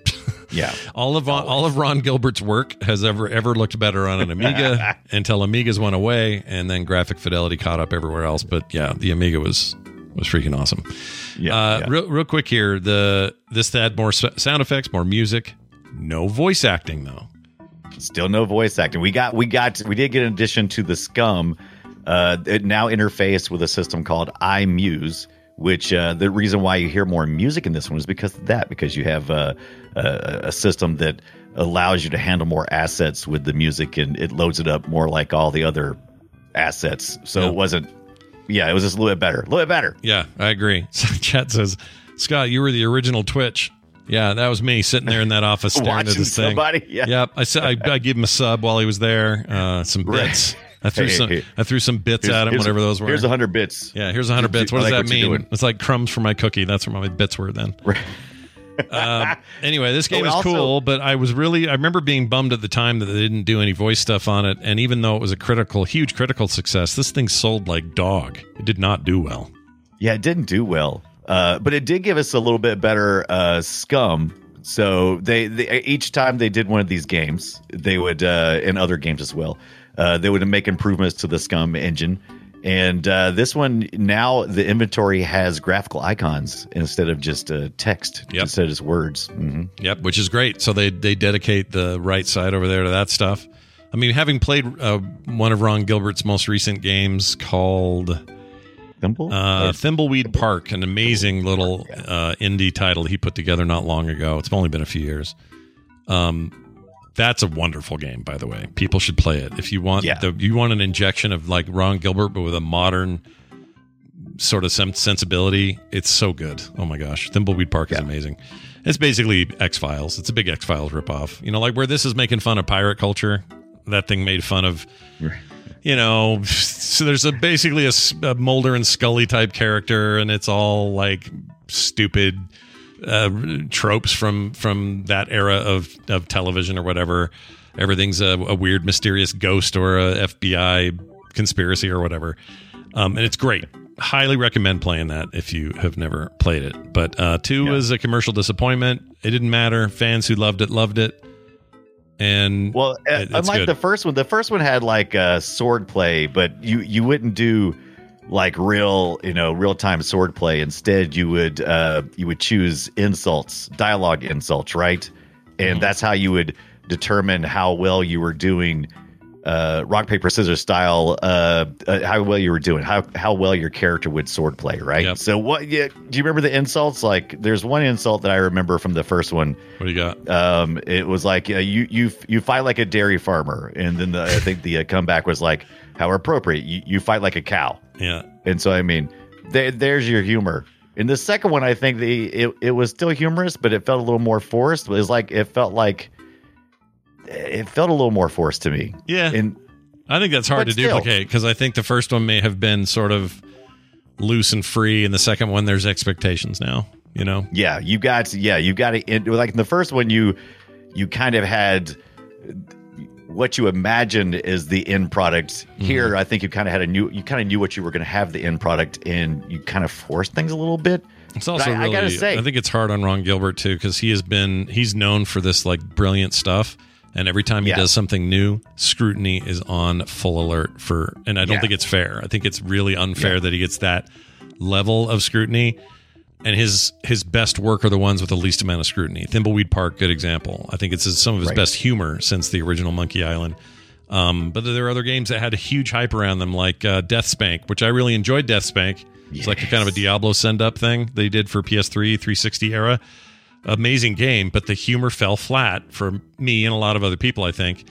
Yeah, all of all of Ron Gilbert's work has ever ever looked better on an Amiga until Amigas went away, and then graphic fidelity caught up everywhere else. But yeah, the Amiga was was freaking awesome. yeah, uh, yeah. Real, real quick here, the this had more sound effects, more music, no voice acting though. Still no voice acting. We got we got we did get an addition to the SCUMM. Uh, it now interfaced with a system called iMUSE, which uh, the reason why you hear more music in this one is because of that, because you have uh, a, a system that allows you to handle more assets with the music, and it loads it up more like all the other assets. So Yeah. it wasn't. Yeah, it was just a little bit better. A little bit better. Yeah, I agree. So Chat says, Scott, you were the original Twitch. Yeah, that was me sitting there in that office staring at this thing. somebody, yeah. Yep. I said I, I gave him a sub while he was there. Uh, some Right. bits. I threw Hey, some. hey. I threw some bits at him, whatever those were. Here's a hundred bits. Yeah, here's a hundred bits. What does like that what mean? It's like crumbs for my cookie. That's what my bits were then. Um, anyway, this game Oh, is also- cool, but I was really I remember being bummed at the time that they didn't do any voice stuff on it. And even though it was a critical, huge critical success, this thing sold like dog. It did not do well. Yeah, it didn't do well, uh, but it did give us a little bit better uh, SCUMM. So they, they each time they did one of these games, they would uh, and other games as well, uh, they would make improvements to the SCUMM engine. And uh, this one now the inventory has graphical icons instead of just uh, text, Yep. instead of just words. hmm Yep, which is great. So they they dedicate the right side over there to that stuff. I mean, having played uh, one of Ron Gilbert's most recent games called Thimble? uh, Thimbleweed Park, an amazing little uh, indie title he put together not long ago. It's only been a few years. Um, that's a wonderful game, by the way. People should play it if you want. Yeah. The, you want an injection of like Ron Gilbert, but with a modern sort of sem- sensibility. It's so good. Oh my gosh, Thimbleweed Park is Yeah. amazing. It's basically X Files. It's a big X Files ripoff. You know, like where this is making fun of pirate culture. That thing made fun of you know, so there's a basically a Mulder and Scully type character, and it's all like stupid uh, tropes from from that era of of television or whatever. Everything's a, a weird, mysterious ghost or a FBI conspiracy or whatever, um, and it's great. Highly recommend playing that if you have never played it. But uh, two Yeah. was a commercial disappointment. It didn't matter. Fans who loved it loved it. And Well, uh, it- it's unlike good. the first one, the first one had like uh, sword play, but you you wouldn't do like real you know real time swordplay. Instead, you would uh, you would choose insults, dialogue insults, right? And Mm-hmm. that's how you would determine how well you were doing. Uh, rock paper scissors style. Uh, uh, how well you were doing. How how well your character would swordplay, right? Yep. So what? Yeah, do you remember the insults? Like, there's one insult that I remember from the first one what do you got? um, it was like uh, you you you fight like a dairy farmer, and then the, I think the uh, comeback was like how appropriate you, you fight like a cow, Yeah. and so I mean, there, there's your humor. In the second one, I think the it, it was still humorous, but it felt a little more forced. It was like it felt like it felt a little more forced to me. Yeah. and I think that's hard to still. duplicate because I think the first one may have been sort of loose and free, and the second one there's expectations now. You know, Yeah, you got yeah, you got to like in the first one you you kind of had what you imagined is the end product. Mm-hmm. Here, I think you kind of had a new you kind of knew what you were going to have the end product and you kind of forced things a little bit. it's also I, really. I gotta say, I think it's hard on Ron Gilbert too because he has been he's known for this like brilliant stuff, and every time he Yeah. does something new, scrutiny is on full alert for. And I don't Yeah. think it's fair. I think it's really unfair Yeah. that he gets that level of scrutiny. And his his best work are the ones with the least amount of scrutiny. Thimbleweed Park, good example. I think it's some of his Right. best humor since the original Monkey Island. Um, but there are other games that had a huge hype around them, like uh, DeathSpank, which I really enjoyed. DeathSpank. It's like a kind of a Diablo send up thing they did for PS3, 360 era. Amazing game, but the humor fell flat for me and a lot of other people. I think.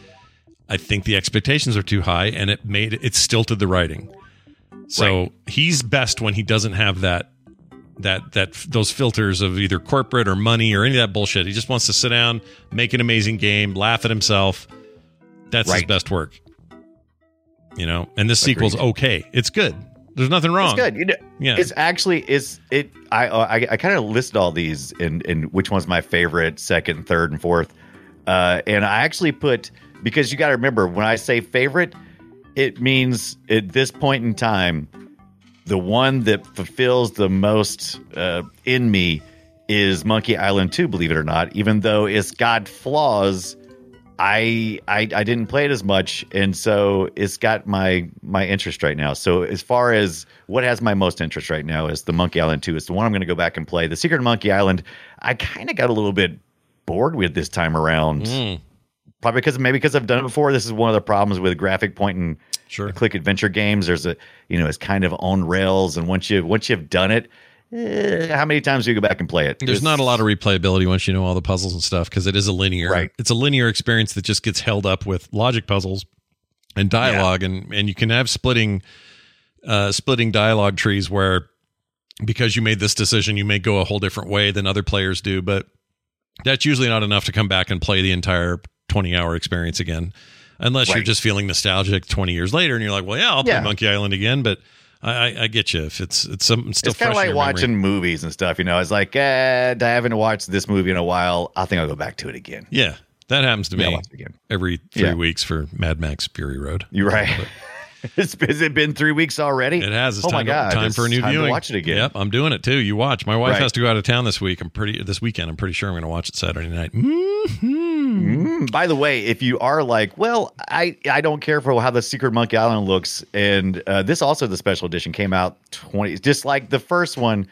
I think the expectations are too high, and it made it stilted the writing. So he's best when he doesn't have that that that those filters of either corporate or money or any of that bullshit. He just wants to sit down, make an amazing game, laugh at himself. That's his best work. You know, and this sequel's Agreed. okay. It's good. There's nothing wrong. It's good. You know, Yeah. It's actually it's it. I I, I kind of listed all these and and which one's my favorite, second, third, and fourth. Uh, and I actually put because you got to remember when I say favorite, it means at this point in time, the one that fulfills the most uh, in me is Monkey Island 2, believe it or not, even though it's got flaws. I, I I didn't play it as much, and so it's got my my interest right now. So as far as what has my most interest right now is the Monkey Island 2. It's the one I'm going to go back and play. The Secret of Monkey Island, I kind of got a little bit bored with this time around. Mm, Probably because maybe because I've done it before. This is one of the problems with graphic point and sure. click adventure games. There's a you know it's kind of on rails, and once you once you've done it, eh, how many times do you go back and play it? There's It's- not a lot of replayability once you know all the puzzles and stuff because it is a linear. Right. It's a linear experience that just gets held up with logic puzzles and dialogue, and and you can have splitting, uh, splitting dialogue trees where because you made this decision, you may go a whole different way than other players do, but that's usually not enough to come back and play the entire 20 hour experience again. Unless you're just feeling nostalgic 20 years later and you're like, well, yeah, I'll play Yeah. Monkey Island again. But I, I, I get you. If it's it's something still it's kind of like memory. watching movies and stuff. You know, it's like eh, I haven't watched this movie in a while. I think I'll go back to it again. Yeah, that happens to Yeah, me again. every three Yeah. weeks for Mad Max Fury Road. You're right. it's, has it been three weeks already? It has. It's oh time, my god! to, time for a new viewing. To watch it again. Yep, I'm doing it too. You watch. My wife Right. has to go out of town this week. I'm pretty this weekend. I'm pretty sure I'm going to watch it Saturday night. hmm Mm, by the way, if you are like, well, I I don't care for how the Secret Monkey Island looks, and uh, this also the special edition came out twenty, just like the first one.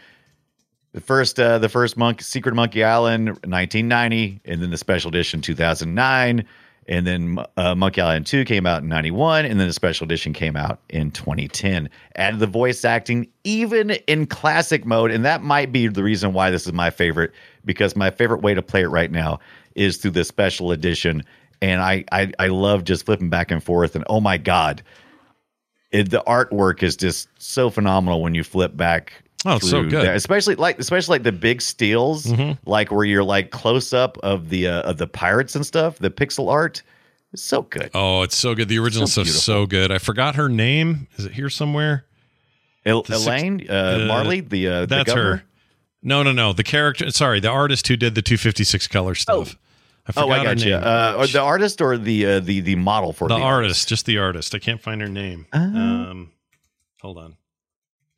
The first, uh, the first monk, Secret Monkey Island, 1990, and then the special edition 2009, and then uh, Monkey Island 2 came out in 91, and then the special edition came out in 2010. Added the voice acting even in classic mode, and that might be the reason why this is my favorite because my favorite way to play it right now is through the special edition, and I I, I love just flipping back and forth, and oh my god, it, the artwork is just so phenomenal when you flip back. Oh, it's so good. Mm-hmm. especially like especially like the big steals, like where you're like close up of the uh, of the pirates and stuff. The pixel art is so good. Oh, it's so good. The original So stuff's so good. I forgot her name. Is it here somewhere? El- the Elaine uh, uh, Marley, the uh, That's governor? her. No, no, no. The character. Sorry, the artist who did the 256 color stuff. I Oh, forgot I her got you. name. Uh, or the artist or the uh, the the model for the the, artist, just the artist. I can't find her name. Um, hold on.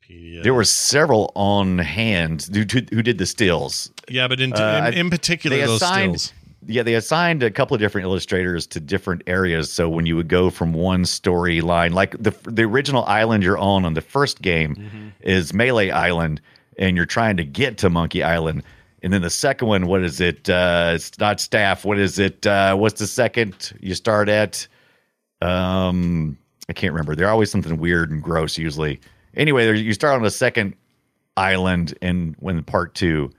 PDF. There were several on hand who, who did the stills. yeah, but in, uh, in, in particular, they those assigned stills. yeah they assigned a couple of different illustrators to different areas so when you would go from one storyline like the the original island you're on on the first game Mm-hmm. is melee island and you're trying to get to monkey island and then the second one what is it uh it's not staff what is it uh what's the second you start at um i can't remember they're always something weird and gross usually anyway there- you start on the second island in when part two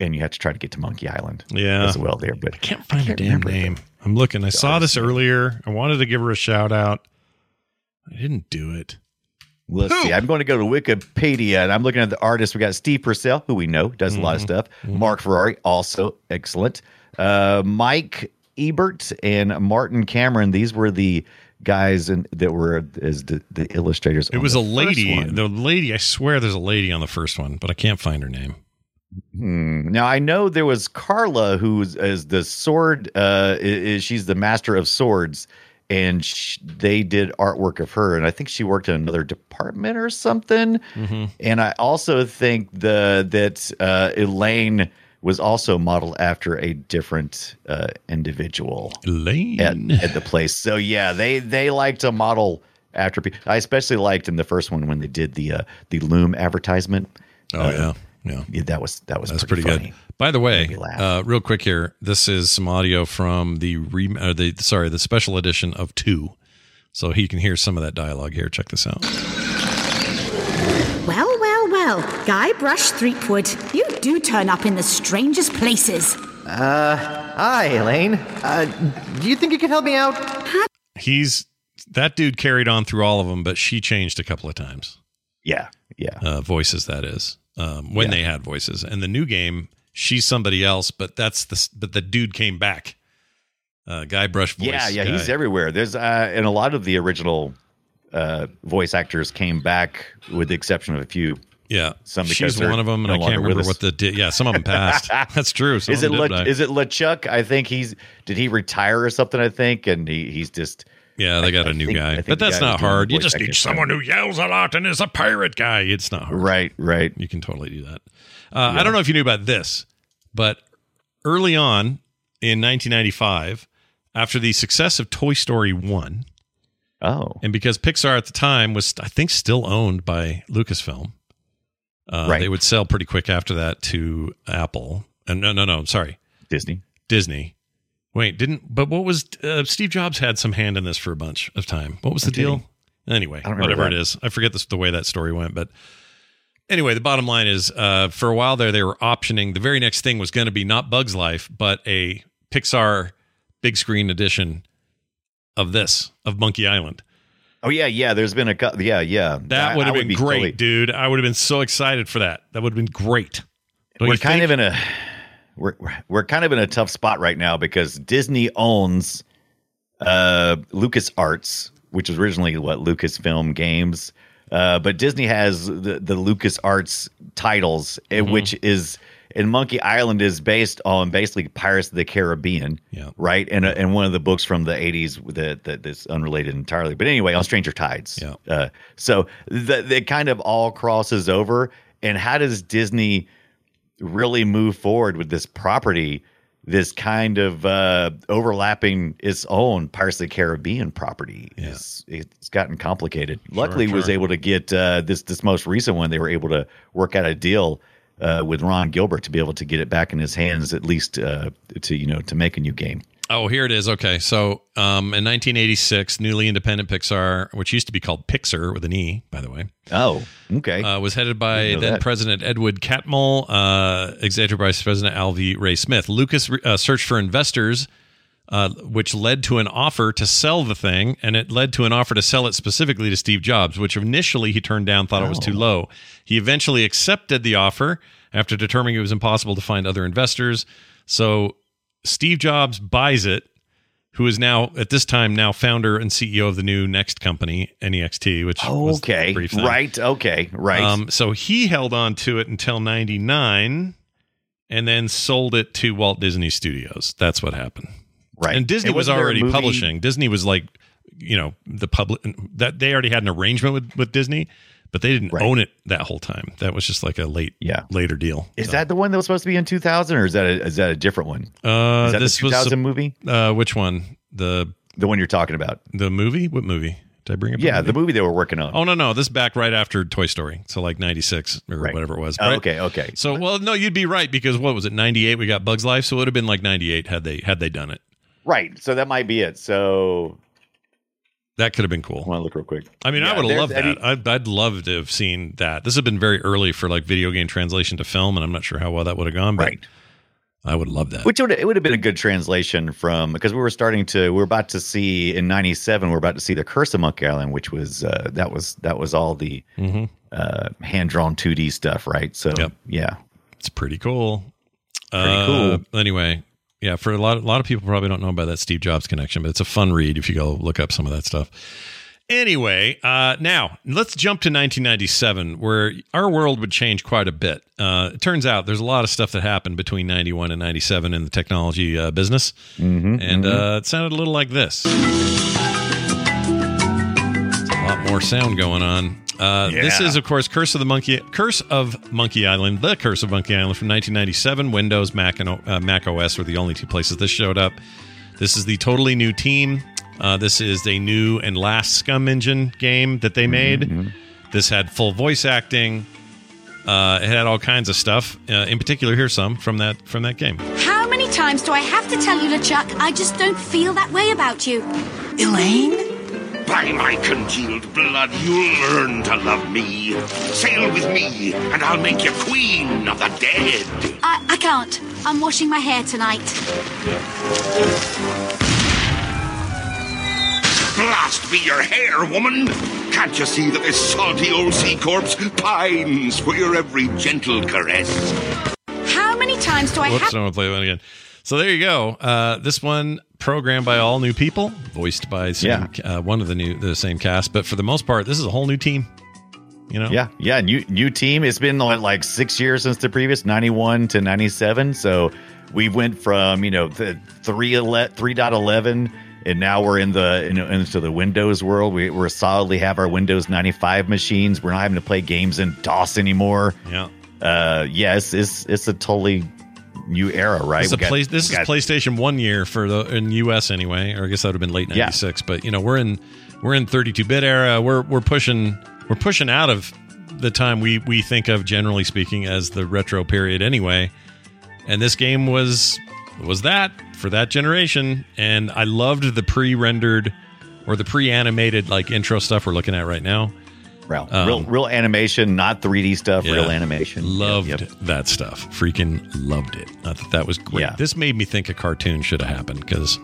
and you have to try to get to monkey island Yeah. as well there but I can't find her damn remember name. I'm looking. I saw this earlier. I wanted to give her a shout out. I didn't do it. Let's see. I'm going to go to Wikipedia and I'm looking at the artists. We got Steve Purcell, who we know does a lot of stuff. Mark Ferrari, also excellent. Uh, Mike Ebert and Martin Cameron. These were the guys in, that were as the, the illustrators. It was a lady. The lady. I swear, there's a lady on the first one, but I can't find her name. Hmm. Now I know there was Carla, who is, the sword. Uh, is she's the master of swords, and sh- they did artwork of her, and I think she worked in another department or something. And I also think the that uh, Elaine was also modeled after a different uh, individual Elaine. at, at the place. So yeah, they they like to model after people. I especially liked in the first one when they did the uh, the Loom advertisement. oh Uh, yeah, yeah. yeah, that was that was That's pretty, funny. good. By the way, Made me laugh. uh, real quick here, this is some audio from the re- uh, the sorry the special edition of two. So he can hear some of that dialogue here. Check this out. Well, well, well. Guybrush Threepwood, you do turn up in the strangest places. Uh, hi, Elaine. Uh, do you think you could help me out? He's that dude carried on through all of them, but she changed a couple of times. Yeah, yeah. Uh, voices that is um, when Yeah. they had voices. And the new game, she's somebody else, but that's the but the dude came back. Uh, Guybrush voice. Yeah, yeah, guy. he's everywhere. There's uh, and a lot of the original uh, voice actors came back, with the exception of a few. Yeah, Some she's one of them, and no I can't remember what the di- yeah. Some of them passed. That's true. Some is it Le, is it LeChuck? I think he's did he retire or something? I think, and he, he's just Yeah, they got I a new think- guy, but that's not who's doing the hard. You just need someone who yells a lot and is a pirate guy. It's not hard. right, right. You can totally do that. Uh, I don't know if you knew about this, but early on in 1995, after the success of Toy Story 1, Oh, and because Pixar at the time was, I think, still owned by Lucasfilm, uh, Right. they would sell pretty quick after that to Apple. And no, no, no, sorry, Disney. Disney. Wait, didn't, but what was, uh, Steve Jobs had some hand in this for a bunch of time. What was the Okay. deal? Anyway, I don't remember whatever that. it is. I forget this, the way that story went, but anyway, the bottom line is uh, for a while there, they were optioning. The very next thing was going to be not Bug's Life, but a Pixar big screen edition of this, of Monkey Island. Oh yeah, yeah. There's been a yeah, yeah. That would have been be great, totally- dude. I would have been so excited for that. That would have been great. Don't we're kind think? of in a we're we're kind of in a tough spot right now because Disney owns uh LucasArts, which was originally what Lucasfilm Games. Uh, but Disney has the the LucasArts titles, eh, Mm-hmm. which is and Monkey Island is based on basically Pirates of the Caribbean, Yeah. right? And uh, and one of the books from the '80s that that that's unrelated entirely. But anyway, on Stranger Tides. Yeah. Uh, so that it kind of all crosses over. And how does Disney really move forward with this property? This kind of uh, overlapping its own Pirates of the Caribbean property. Yeah. It's, it's gotten complicated. Luckily, was able to get uh, this this most recent one. They were able to work out a deal uh, with Ron Gilbert to be able to get it back in his hands, at least uh, to you know to make a new game. Oh, here it is. Okay. So um, in 1986, newly independent Pixar, which used to be called Pixar with an E, by the way, Oh, okay. uh, was headed by then that. President Edward Catmull, uh, Executive Vice President Alvy Ray Smith. Lucas uh, searched for investors, uh, which led to an offer to sell the thing, and it led to an offer to sell it specifically to Steve Jobs, which initially he turned down, thought it was too Oh. low. He eventually accepted the offer after determining it was impossible to find other investors. So Steve Jobs buys it who is now at this time now founder and CEO of the new Next company, NEXT, which was the okay, right, okay, right. Um, so he held on to it until 99 and then sold it to Walt Disney Studios. That's what happened. Right. And Disney was wasn't there a already publishing. Disney was like, you know, the public that they already had an arrangement with, with Disney, but they didn't Right. own it that whole time. That was just like a late, Yeah. later deal. Is So, that the one that was supposed to be in 2000, or is that a, is that a different one? uh, Is that this the 2000 was movie? uh, which one? The The one you're talking about? the movie? What movie? Did I bring up? Yeah, movie? the movie they were working on. Oh no, no, this is back right after Toy Story, so like '96 or Right. whatever it was. Oh, okay, okay. So, well, no, you'd be right because what was it? '98 we got Bugs Life, so it would have been like '98 had they had they done it. Right. So that might be it. So That could have been cool. I want to look real quick. I mean, I would have loved I mean- that. I'd, I'd love to have seen that. This has been very early for like video game translation to film, and I'm not sure how well that would have gone. But Right. I would love that. Which would it would have been a good translation from because we were starting to we are about to see in '97 we're about to see the Curse of Monkey Island, which was uh, that was that was all the Mhm. uh, hand drawn 2D stuff, right? So Yep. yeah, It's pretty cool. Pretty Uh, cool. Anyway, yeah, for a lot, a lot of people probably don't know about that Steve Jobs connection, but it's a fun read if you go look up some of that stuff. Anyway, uh, now let's jump to 1997, where our world would change quite a bit. Uh, it turns out there's a lot of stuff that happened between 91 and 97 in the technology uh, business, and Uh, it sounded a little like this. a lot more sound going on. Uh, This is, of course, Curse of the Monkey, Curse of Monkey Island, the Curse of Monkey Island from 1997. Windows, Mac, and uh, Mac OS were the only two places this showed up. This is the totally new team. Uh, this is a new and last SCUMM Engine game that they made. This had full voice acting. Uh, it had all kinds of stuff. Uh, in particular, here's some from that from that game. How many times do I have to tell you, LeChuck? I just don't feel that way about you. Elaine? By my congealed blood, you'll learn to love me. Sail with me, and I'll make you queen of the dead. I, I can't. I'm washing my hair tonight. Blast be your hair, woman! Can't you see that this salty old sea corpse pines for your every gentle caress? How many times do I Whoops, have? I want to play that again. So there you go. Uh, this one programmed by all new people, voiced by same, uh, one of the new the same cast, but for the most part, this is a whole new team. You know, Yeah, yeah, new new team. It's been like, like six years since the previous ninety one to ninety seven. So we went from you know the three three dot eleven, and now we're in the you know, into the Windows world. We we're solidly have our Windows ninety five machines. We're not having to play games in DOS anymore. Yeah, uh, yes, it's it's a totally new era, right? This is, We a got- play, this we is got- PlayStation One year for the in US anyway, or I guess that would have been late Yeah. '96. But you know, we're in we're in 32 bit era. We're we're pushing we're pushing out of the time we we think of generally speaking as the retro period anyway. And this game was was that for that generation, and I loved the pre-rendered or the pre-animated like intro stuff we're looking at right now. Real, Um, real, real animation, not 3D stuff. Yeah. Real animation. Loved Yep, yep. that stuff. Freaking loved it. I thought that was great. Yeah. This made me think a cartoon should have happened because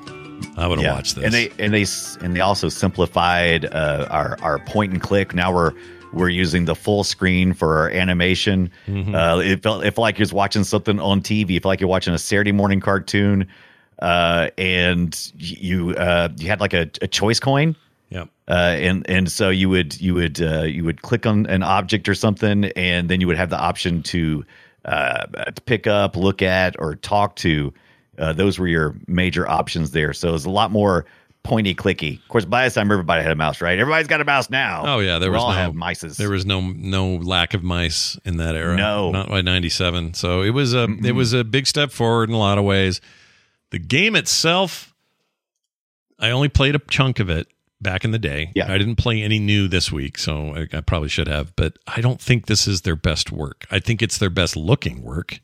I would have watched this. And they and they and they also simplified uh, our our point and click. Now we're we're using the full screen for our animation. Mm-hmm. Uh, it felt it felt like you're watching something on TV. It felt like you're watching a Saturday morning cartoon. Uh, and you uh, you had like a, a choice coin. Yep. Uh, and and so you would you would uh, you would click on an object or something, and then you would have the option to uh, to pick up, look at, or talk to. Uh, those were your major options there. So it was a lot more pointy clicky. Of course, by this time everybody had a mouse, right? Everybody's got a mouse now. Oh yeah, there we was all no have mices. There was no no lack of mice in that era. No. not by '97. So it was a it was a big step forward in a lot of ways. The game itself, I only played a chunk of it back in the day. Yeah. I didn't play any new this week, so I, I probably should have. But I don't think this is their best work. I think it's their best looking work.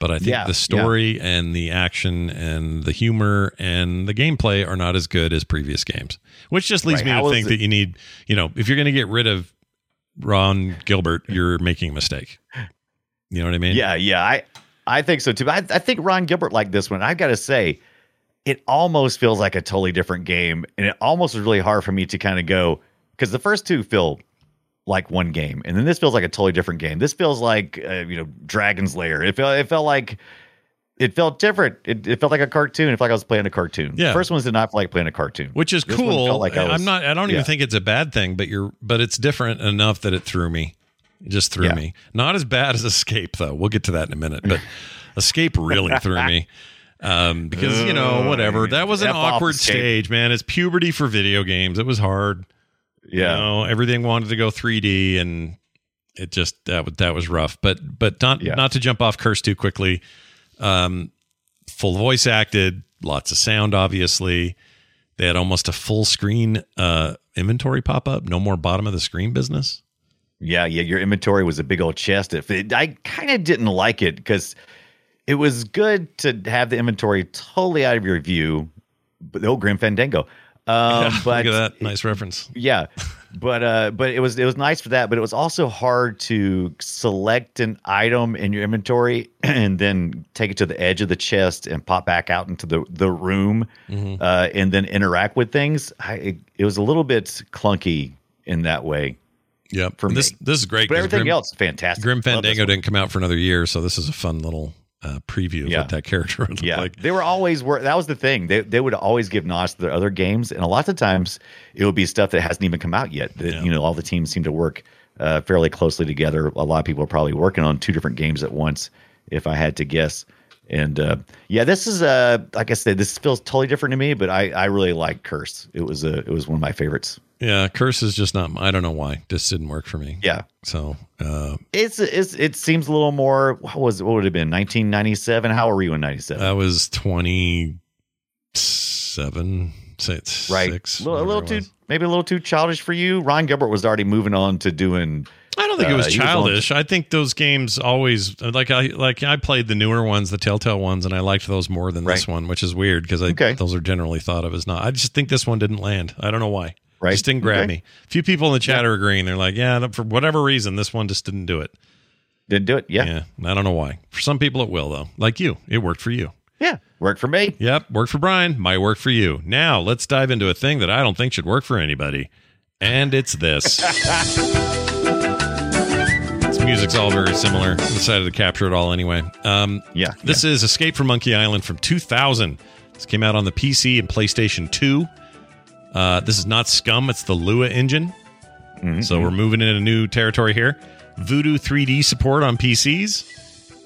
But I think Yeah, the story and the action and the humor and the gameplay are not as good as previous games, which just leads Right, me how to think it- that you need, you know, if you're going to get rid of Ron Gilbert, you're making a mistake. You know what I mean? Yeah, yeah, I I think so too. I, I think Ron Gilbert liked this one. I've got to say, it almost feels like a totally different game, and it almost was really hard for me to kind of go because the first two feel like one game, and then this feels like a totally different game. This feels like uh, you know Dragon's Lair. It felt it felt like it felt different. It, it felt like a cartoon. It felt like I was playing a cartoon. Yeah. The first ones did not feel like playing a cartoon, which is This cool. like I I'm not. I don't yeah. even think it's a bad thing, but you're. But it's different enough that it threw me. It just threw Yeah. me. Not as bad as Escape, though. We'll get to that in a minute. But Escape really threw me. Um, because you know, whatever. That was an F awkward stage, man. It's puberty for video games. It was hard. Yeah. You know, everything wanted to go 3D, and it just that was that was rough. But but not Yeah. not to jump off curse too quickly. Um, full voice acted, lots of sound. Obviously, they had almost a full screen uh, inventory pop up. No more bottom of the screen business. Yeah, yeah. Your inventory was a big old chest. If it, I kind of didn't like it because it was good to have the inventory totally out of your view. But oh, Grim Fandango. Um, but Look at that nice reference. yeah, but uh, but it was it was nice for that. But it was also hard to select an item in your inventory and then take it to the edge of the chest and pop back out into the the room, Mm-hmm. uh, and then interact with things. I, it, it was a little bit clunky in that way. Yep. For this me. this is great. But everything Grim- else, fantastic. Grim Fandango didn't come out for another year, so this is a fun little uh, preview of Yeah. what that character would look Yeah, like. they were always wor That was the thing. They they would always give nods to their other games, and a lot of times it would be stuff that hasn't even come out yet. That, Yeah. You know, all the teams seem to work uh, fairly closely together. A lot of people are probably working on two different games at once, if I had to guess. And uh, yeah, this is uh, like I said, this feels totally different to me, but I I really like Curse. It was a it was one of my favorites. Yeah, Curse is just not. I don't know why. This didn't work for me. Yeah, So uh, it's it's it seems a little more. What was what would it have been? 1997. How were you in 97? I was twenty seven, six, right six, a little, a little too maybe a little too childish for you ron gilbert was already moving on to doing I don't think it uh, was he on- childish. I think those games always like I like I played the newer ones, the Telltale ones, and I liked those more than this one, which is weird because Okay. those are generally thought of as not. I just think this one didn't land. I don't know why. Right. Just didn't grab Okay. me. A few people in the chat are agreeing. They're like, yeah, for whatever reason, this one just didn't do it. Didn't do it. Yeah. Yeah. I don't know why. For some people, it will, though. Like you, it worked for you. Yeah. Worked for me. Yep. Worked for Brian. Might work for you. Now, let's dive into a thing that I don't think should work for anybody. And it's this. this music's all very similar. I decided to capture it all anyway. Um, Yeah. This is Escape from Monkey Island from 2000. This came out on the PC and PlayStation 2. Uh, this is not SCUMM, it's the Lua engine. Mm-hmm. So we're moving into new territory here. Voodoo 3D support on PCs.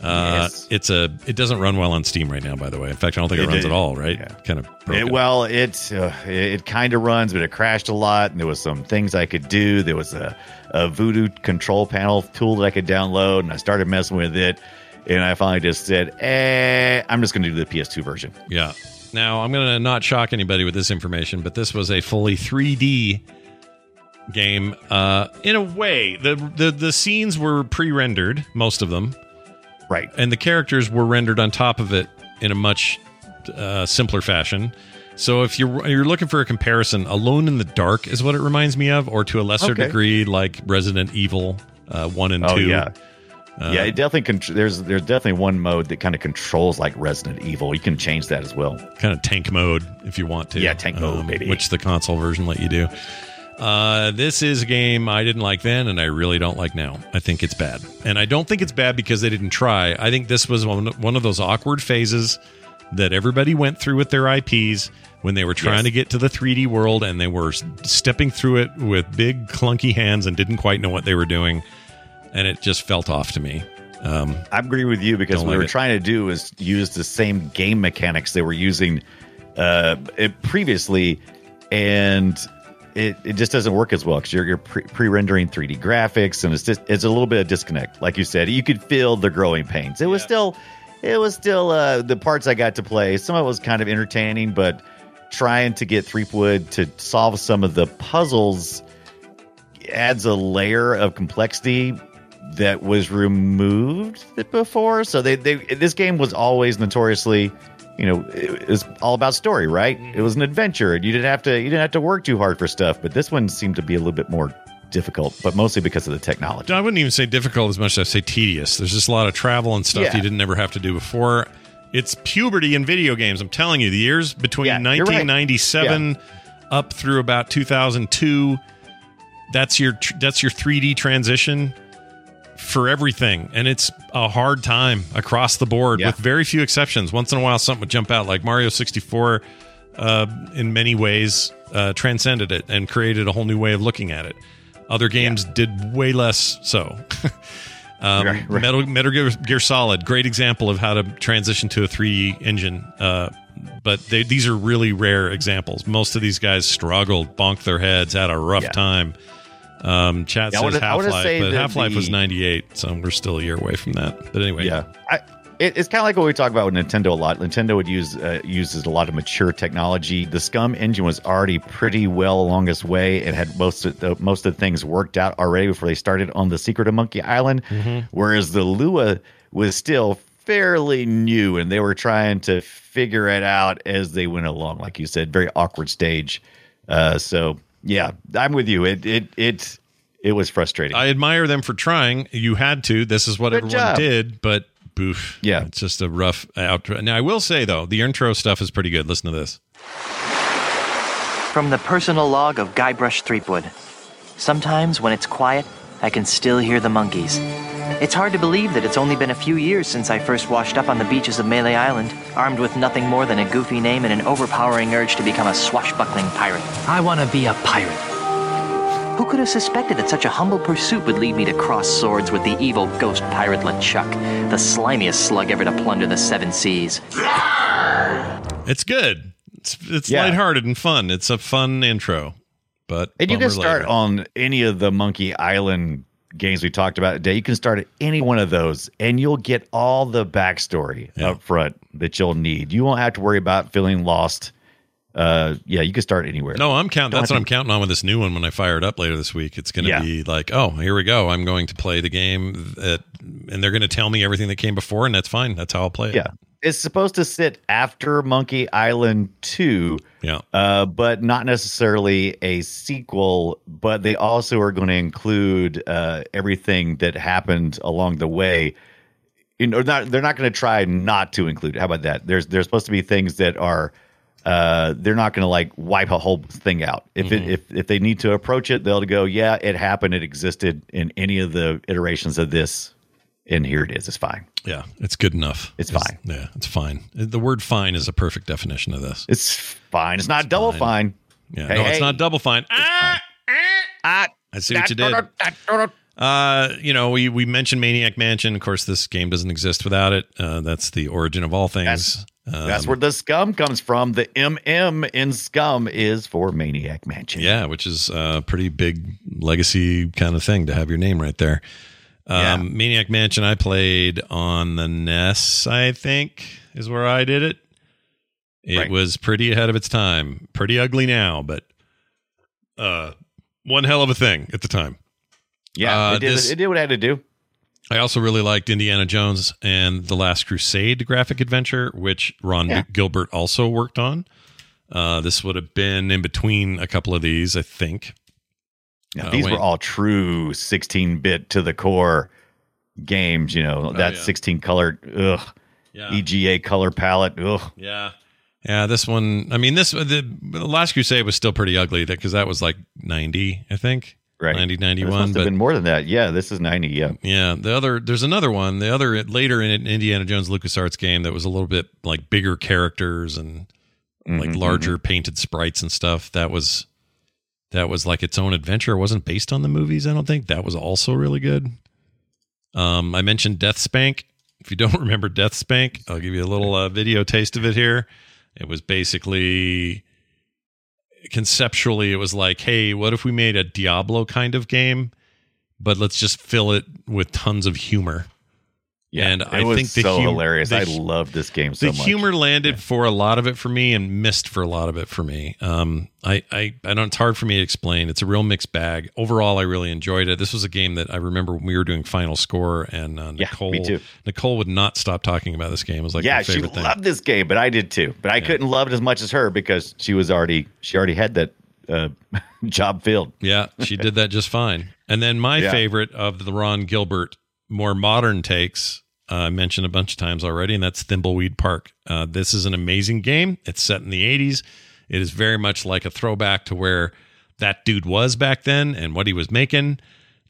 Uh, Yes. It's a. It doesn't run well on Steam right now. By the way, in fact, I don't think it, It runs did- at all. Right? yeah. Kind of. It, well, it uh, it kind of runs, but it crashed a lot, and there was some things I could do. There was a, a Voodoo control panel tool that I could download, and I started messing with it, and I finally just said, "Eh, I'm just going to do the PS2 version." Yeah. Now, I'm going to not shock anybody with this information, but this was a fully 3D game. Uh, in a way, the, the the scenes were pre-rendered, most of them, Right. and the characters were rendered on top of it in a much uh, simpler fashion. So if you're you're looking for a comparison, Alone in the Dark is what it reminds me of, or to a lesser Okay. degree, like Resident Evil uh, one and Oh two. yeah. Uh, yeah, it definitely contr there's there's definitely one mode that kind of controls like Resident Evil. You can change that as well. kind of tank mode if you want to. Um, Yeah, tank mode, maybe. Which the console version let you do. Uh, this is a game I didn't like then, and I really don't like now. I think it's bad, and I don't think it's bad because they didn't try. I think this was one one of those awkward phases that everybody went through with their IPs when they were trying Yes. to get to the 3D world, and they were stepping through it with big clunky hands and didn't quite know what they were doing, and it just felt off to me. Um, I agree with you because what we were it. trying to do is use the same game mechanics they were using uh, previously, and it, it just doesn't work as well because you're, you're pre- pre-rendering 3D graphics, and it's just it's a little bit of disconnect. Like you said, you could feel the growing pains. It was still, it was still uh, the parts I got to play. Some of it was kind of entertaining, but trying to get Threepwood to solve some of the puzzles adds a layer of complexity that was removed before. So they, they this game was always notoriously, you know, it was all about story, right? Mm-hmm. It was an adventure, and you didn't have to you didn't have to work too hard for stuff. But this one seemed to be a little bit more difficult, but mostly because of the technology. I wouldn't even say difficult as much as I say tedious. There's just a lot of travel and stuff Yeah. you didn't ever have to do before. It's puberty in video games. I'm telling you, the years between Yeah, you're right. 1997 up through about 2002. That's your that's your 3D transition for everything, and it's a hard time across the board Yeah. with very few exceptions. Once in a while, something would jump out, like Mario 64. Uh, in many ways, uh, transcended it and created a whole new way of looking at it. Other games did way less so. um, Right, right. Metal, Metal Gear, Gear Solid, great example of how to transition to a 3D engine. Uh, but they, these are really rare examples. Most of these guys struggled, bonked their heads, had a rough Yeah. time. Um, chat Yeah, says wanna- I wanna Half Life, but Half Life was 98, so we're still a year away from that. But anyway, Yeah, I, it, it's kind of like what we talk about with Nintendo a lot. Nintendo would use uh, uses a lot of mature technology. The SCUMM engine was already pretty well along its way and had most of the, most of the things worked out already before they started on the Secret of Monkey Island. Whereas the Lua was still fairly new, and they were trying to figure it out as they went along. Like you said, very awkward stage. Uh, so yeah, I'm with you. It it it it was frustrating. I admire them for trying. You had to. This is what Good everyone job. did, but boof. Yeah. It's just a rough outro. Now, I will say, though, the intro stuff is pretty good. Listen to this. From the personal log of Guybrush Threepwood. Sometimes when it's quiet, I can still hear the monkeys. It's hard to believe that it's only been a few years since I first washed up on the beaches of Melee Island, armed with nothing more than a goofy name and an overpowering urge to become a swashbuckling pirate. I want to be a pirate. Who could have suspected that such a humble pursuit would lead me to cross swords with the evil ghost pirate LeChuck, the slimiest slug ever to plunder the seven seas? It's good. It's, it's Yeah. lighthearted and fun. It's a fun intro, but And you can start later. on any of the Monkey Island games we talked about today. You can start at any one of those, and you'll get all the backstory up front that you'll need. You won't have to worry about feeling lost. Uh, yeah, you can start anywhere. No, I'm counting. That's what I'm counting on with this new one. When I fire it up later this week, it's going to Yeah. be like, oh, here we go. I'm going to play the game that, and they're going to tell me everything that came before, and that's fine. That's how I'll play it. Yeah. it's supposed to sit after Monkey Island 2. Yeah. Uh, but not necessarily a sequel, but they also are going to include uh, everything that happened along the way. You know, not they're not going to try not to include. How about that? There's there's supposed to be things that are uh, they're not going to like wipe a whole thing out. If Mm-hmm. it, if if they need to approach it, they'll go, yeah, it happened. It existed in any of the iterations of this, and here it is. It's fine. Yeah, it's good enough. It's fine. Yeah, it's fine. The word "fine" is a perfect definition of this. It's fine. It's not double fine. Yeah, Hey, no, it's not double fine. Ah, Ah, I see what you did. Uh, you know, we we mentioned Maniac Mansion. Of course, this game doesn't exist without it. Uh, that's the origin of all things. Um, That's where the SCUMM comes from. The MM in SCUMM is for Maniac Mansion. Yeah, which is a pretty big legacy kind of thing to have your name right there. Um, Maniac Mansion, I played on the NES, I think, is where I did it. It Right. was pretty ahead of its time. Pretty ugly now, but uh, one hell of a thing at the time. Yeah, Uh, it, did, this- it did what it had to do. I also really liked Indiana Jones and the Last Crusade graphic adventure, which Ron Yeah. Gilbert also worked on. Uh, this would have been in between a couple of these, I think. Yeah, Uh, these wait. were all true 16 bit to the core games. You know, that Oh, yeah. 16 color, ugh, Yeah. EGA color palette. Ugh. Yeah. Yeah, this one. I mean, this the, the Last Crusade was still pretty ugly because that was like ninety, I think, Right. 90, This 91. must have But been more than that. Yeah, this is 90. Yeah. yeah, the other there's another one. The other later in Indiana Jones LucasArts game that was a little bit like bigger characters and like Mhm, larger painted sprites and stuff. That was that was like its own adventure. It wasn't based on the movies. I don't think that was also really good. Um, I mentioned DeathSpank. If you don't remember DeathSpank, I'll give you a little uh, video taste of it here. It was basically conceptually, it was like, hey, what if we made a Diablo kind of game, but let's just fill it with tons of humor. Yeah. and it I was think the so hum- hilarious. the I love this game so the much. humor landed for a lot of it for me and missed for a lot of it for me. Um, I, I, I don't. It's hard for me to explain. It's a real mixed bag. Overall, I really enjoyed it. This was a game that I remember when we were doing final score, and uh, Yeah, Nicole, too. Nicole would not stop talking about this game. It was like yeah, she thing. loved this game, but I did too. But I couldn't love it as much as her because she was already she already had that uh, job filled. Yeah, she did that just fine. And then my Yeah. favorite of the Ron Gilbert more modern takes, I mentioned a bunch of times already, and that's Thimbleweed Park. Uh, this is an amazing game. It's set in the 80s. It is very much like a throwback to where that dude was back then and what he was making.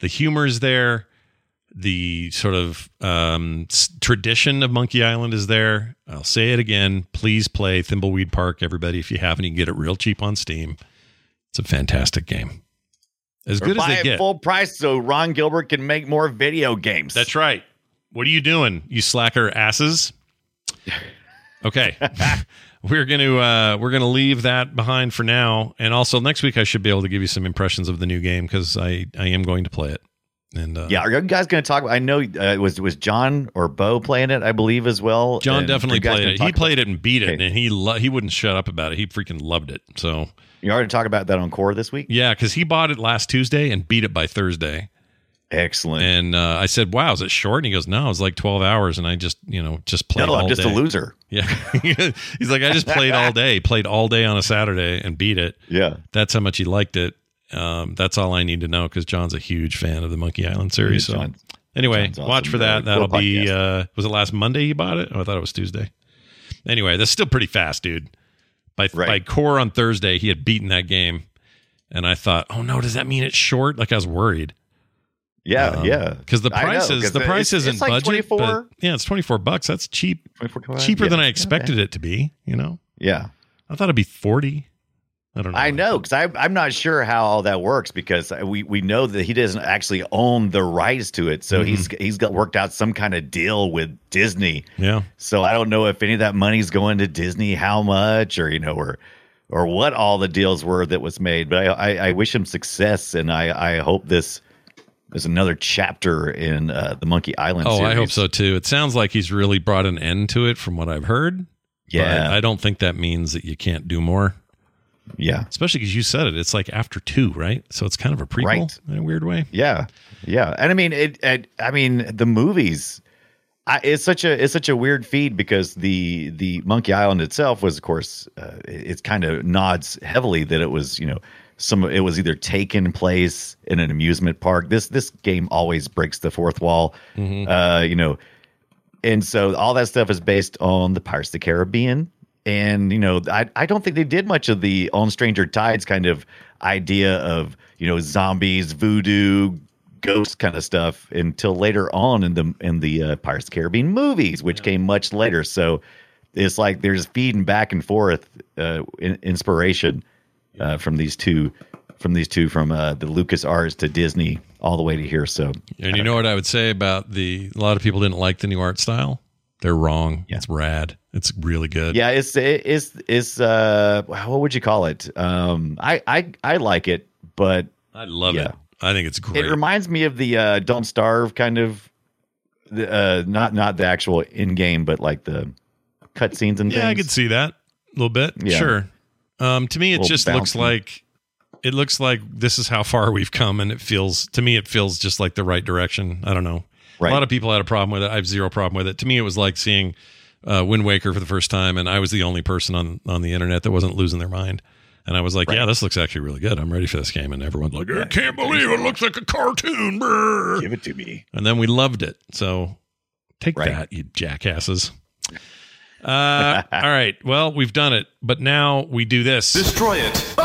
The humor is there. The sort of um, tradition of Monkey Island is there. I'll say it again. Please play Thimbleweed Park, everybody. If you haven't, you can get it real cheap on Steam. It's a fantastic game. As Or good as buy they it get. full price so Ron Gilbert can make more video games. That's right. What are you doing, you slacker asses? Okay. we're gonna uh we're gonna leave that behind for now. And also next week I should be able to give you some impressions of the new game because I, I am going to play it. And uh, Yeah, are you guys going to talk? I know uh, was was John or Bo playing it, I believe as well. John And definitely played it. He played it and beat it, Okay. and he lo- he wouldn't shut up about it. He freaking loved it. So You already talk about that on Core this week. yeah, because he bought it last Tuesday and beat it by Thursday. Excellent. And uh, I said, "Wow, is it short?" And he goes, "No, it's like twelve hours." And I just, you know, just played. No, I'm just a loser. Yeah, he's like, I just played all day, played all day on a Saturday, and beat it. Yeah, that's how much he liked it. Um, that's all I need to know because John's a huge fan of the Monkey Island series. Yeah, so John's- anyway, John's awesome. watch for that. That'll be. Uh, was it last Monday he bought it? Oh, I thought it was Tuesday. Anyway, that's still pretty fast, dude. By by core on Thursday, he had beaten that game, and I thought, oh no, does that mean it's short? Like I was worried. Yeah, Um, yeah. Because the I know, price is the price isn't like budget. but- 24 yeah, it's twenty four bucks. That's cheap. 24, Cheaper yeah, than I expected it to be. You know. Yeah. I thought it'd be forty. I don't know. I know because I'm not sure how all that works because we, we know that he doesn't actually own the rights to it, so Mm-hmm. he's he's got worked out some kind of deal with Disney. Yeah. So I don't know if any of that money's going to Disney, how much, or you know, or or what all the deals were that was made. But I I, I wish him success, and I I hope this is another chapter in uh, the Monkey Island. Oh, I hope so too. It sounds like he's really brought an end to it from what I've heard. Yeah. But I don't think that means that you can't do more. Yeah. Especially because you said it. It's like after two, right? So it's kind of a prequel Right. in a weird way. Yeah, yeah, and I mean it, it. I mean the movies I, it's such a it's such a weird feed because the the Monkey Island itself was, of course, uh, it, it's kind of nods heavily that it was you know some it was either taken place in an amusement park. This this game always breaks the fourth wall, uh, you know, and so all that stuff is based on the Pirates of the Caribbean. And you know, I I don't think they did much of the on Stranger Tides kind of idea of you know zombies, voodoo, ghost kind of stuff until later on in the in the uh, Pirates of the Caribbean movies, which came much later. So it's like there's feeding back and forth uh, in, inspiration uh, from these two from these two from uh, the LucasArts to Disney all the way to here. So And you know what I would say about the? A lot of people didn't like the new art style. They're wrong. It's rad. It's really good. yeah, it's it's it's uh what would you call it? Um, I I I like it, but I love yeah. it. I think it's great. It reminds me of the uh, "Don't Starve" kind of, the, uh, not not the actual in game, but like the cutscenes and yeah, I could see that a little bit. Yeah. Sure. Um, to me, it just looks like it looks like this is how far we've come, and it feels to me it feels just like the right direction. I don't know. Right. A lot of people had a problem with it. I have zero problem with it. To me, it was like seeing uh, Wind Waker for the first time, and I was the only person on on the internet that wasn't losing their mind. And I was like, "Yeah, this looks actually really good. I'm ready for this game." And everyone's like, "I can't believe it looks like a cartoon." brr." Give it to me. And then we loved it. So take Right. that, you jackasses. Uh, all right. Well, we've done it, but now we do this. Destroy it.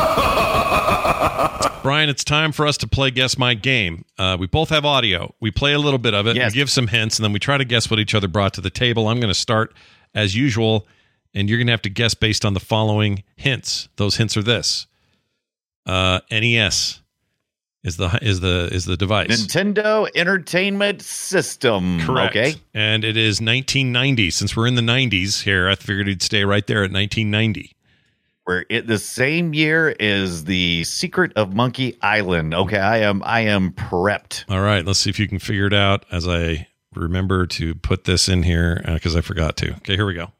Brian, it's time for us to play Guess My Game. Uh, we both have audio. We play a little bit of it, Yes. we give some hints, and then we try to guess what each other brought to the table. I'm going to start as usual, and you're going to have to guess based on the following hints. Those hints are this: uh, NES is the is the is the device. Nintendo Entertainment System. Correct. Okay. And it is 1990. Since we're in the 90s here, I figured it'd stay right there at 1990. We're it the same year is the Secret of Monkey Island. Okay, I am I am prepped. All right, let's see if you can figure it out as I remember to put this in here uh, because I forgot to. Okay, here we go.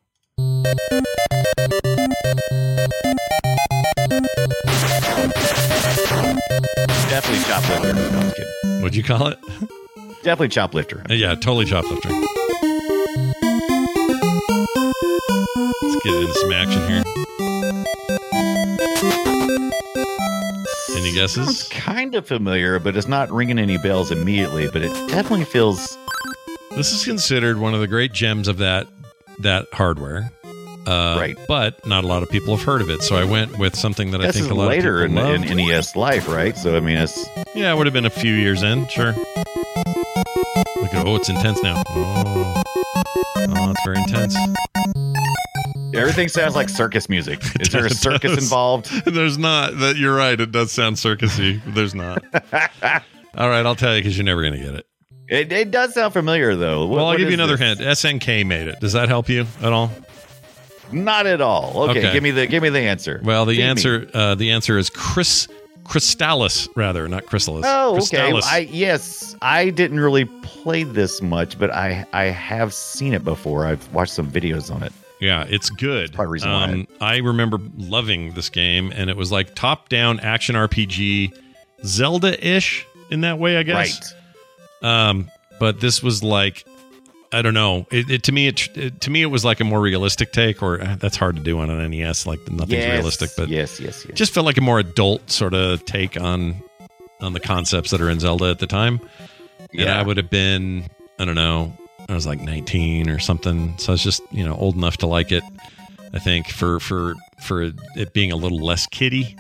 Definitely choplifter. No, I'm kidding. What'd you call it? Definitely choplifter. Uh, yeah, totally choplifter. Let's get into some action here. Any Sounds guesses? kind of familiar, but it's not ringing any bells immediately. But it definitely feels This is considered one of the great gems of that that hardware. Uh, Right. But not a lot of people have heard of it. So I went with something that I think a lot later of in, people in loved. NES life, right? So I mean, it's Yeah, it would have been a few years in, sure. Look at oh, it's intense now. Oh, oh it's very intense. everything sounds like circus music. Is there a circus involved? There's not. That you're right. It does sound circusy. There's not. All right, I'll tell you because you're never going to get it. It, it does sound familiar though. What- well, I'll give you another this? hint. SNK made it. Does that help you at all? Not at all. Okay, Okay. give me the give me the answer. Well, the Feed answer uh, the answer is Chris Crystalis, rather, not Chrysalis. Oh, okay. I yes, I didn't really play this much, but I I have seen it before. I've watched some videos on it. Yeah, it's good. probably the reason why Um, I remember loving this game, and it was like top-down action RPG, Zelda-ish in that way, I guess. Right. Um, but this was like, I don't know. It, it to me, it, it to me, it was like a more realistic take, or uh, that's hard to do on an NES. Like nothing's Yes, realistic, but yes, yes, yes. just felt like a more adult sort of take on on the concepts that are in Zelda at the time. And Yeah. I would have been, I don't know, I was like 19 or something. So I was just, you know, old enough to like it. I think for for for it being a little less kiddie.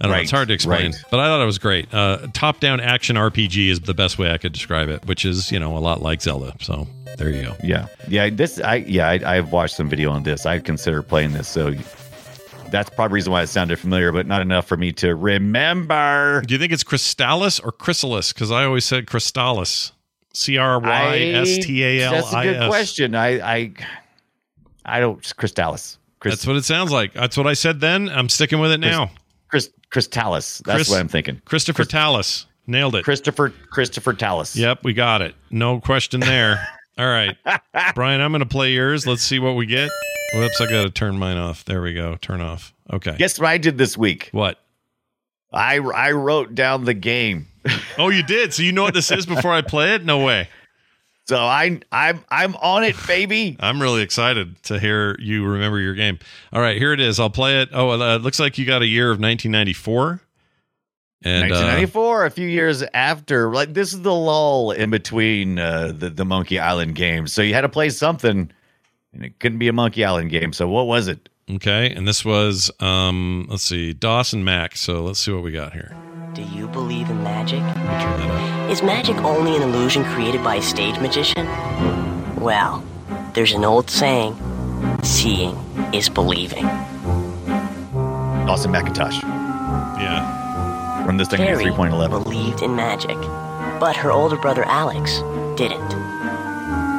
I don't know. It's hard to explain, right. but I thought it was great. Uh, top-down action RPG is the best way I could describe it, which is you know a lot like Zelda. So there you go. Yeah, yeah. This I yeah I, I've watched some video on this. I consider playing this, so that's probably the reason why it sounded familiar, but not enough for me to remember. Do you think it's Crystalis or Chrysalis? Because I always said Crystalis. C R Y S T A L I S. That's a good question. I I I don't Crystalis. Chris, That's what it sounds like. That's what I said then. I'm sticking with it now. Chris Crystalis. That's Chris- what I'm thinking. Christopher Tallis. Nailed it. Christopher Christopher Tallis. Yep, we got it. No question there. All right. Brian, I'm going to play yours. Let's see what we get. Whoops, I got to turn mine off. There we go. Turn off. Okay. Guess what I did this week? What? I I wrote down the game. Oh, you did. So you know what this is before I play it? No way. So I I'm I'm on it, baby. I'm really excited to hear you remember your game. All right, here it is. I'll play it. Oh, uh, it looks like you got a year of 1994. And uh, 1994, a few years after, like this is the lull in between uh, the the Monkey Island games. So you had to play something, and it couldn't be a Monkey Island game. So what was it? okay, and this was um, let's see, DOS and Mac. So let's see what we got here. Do you believe in magic? Let me turn that up. Is magic only an illusion created by a stage magician? Well, there's an old saying seeing is believing. DOS and Macintosh. Yeah. Run this thing to 3.11. believed in magic, but her older brother Alex didn't.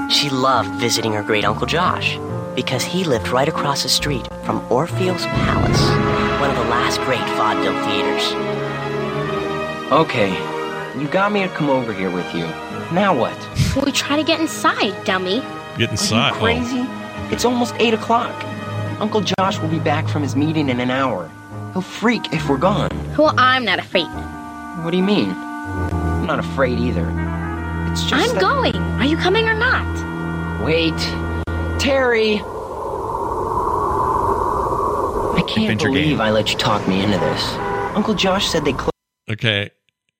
She loved visiting her great uncle Josh because he lived right across the street from Orpheo's Palace, one of the last great vaudeville theaters. Okay, you got me to come over here with you. Now what? We try to get inside, dummy. Get inside. Are you crazy? It's almost 8 o'clock. Uncle Josh will be back from his meeting in an hour. He'll freak if we're gone. Well, I'm not afraid. What do you mean? I'm not afraid either. It's just I'm that- going. Are you coming or not? Wait. Terry! I can't Adventure believe game. I let you talk me into this. Uncle Josh said they closed. Oh, okay,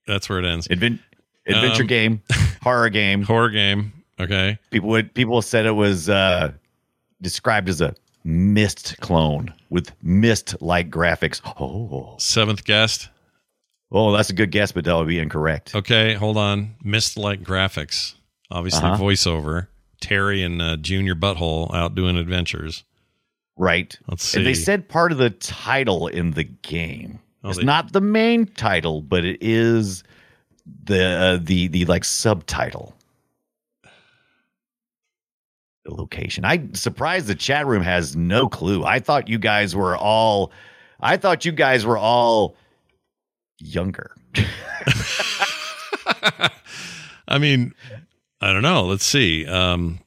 that's where it ends. Advent- adventure Um, game, horror game. Horror game. Okay. People would people said it was uh, described as a Myst clone with Myst like graphics. Oh, Seventh guest. oh, that's a good guess, but that would be incorrect. Okay, hold on. Myst like graphics. Obviously, Uh-huh. voiceover. Terry and uh, Junior Butthole out doing adventures. Right. Let's see. And they said part of the title in the game. Oh, it's they- not the main title, but it is the uh, the the like subtitle. The location. I'm surprised the chat room has no clue. I thought you guys were all I thought you guys were all younger. I mean, I don't know. Let's see. Um,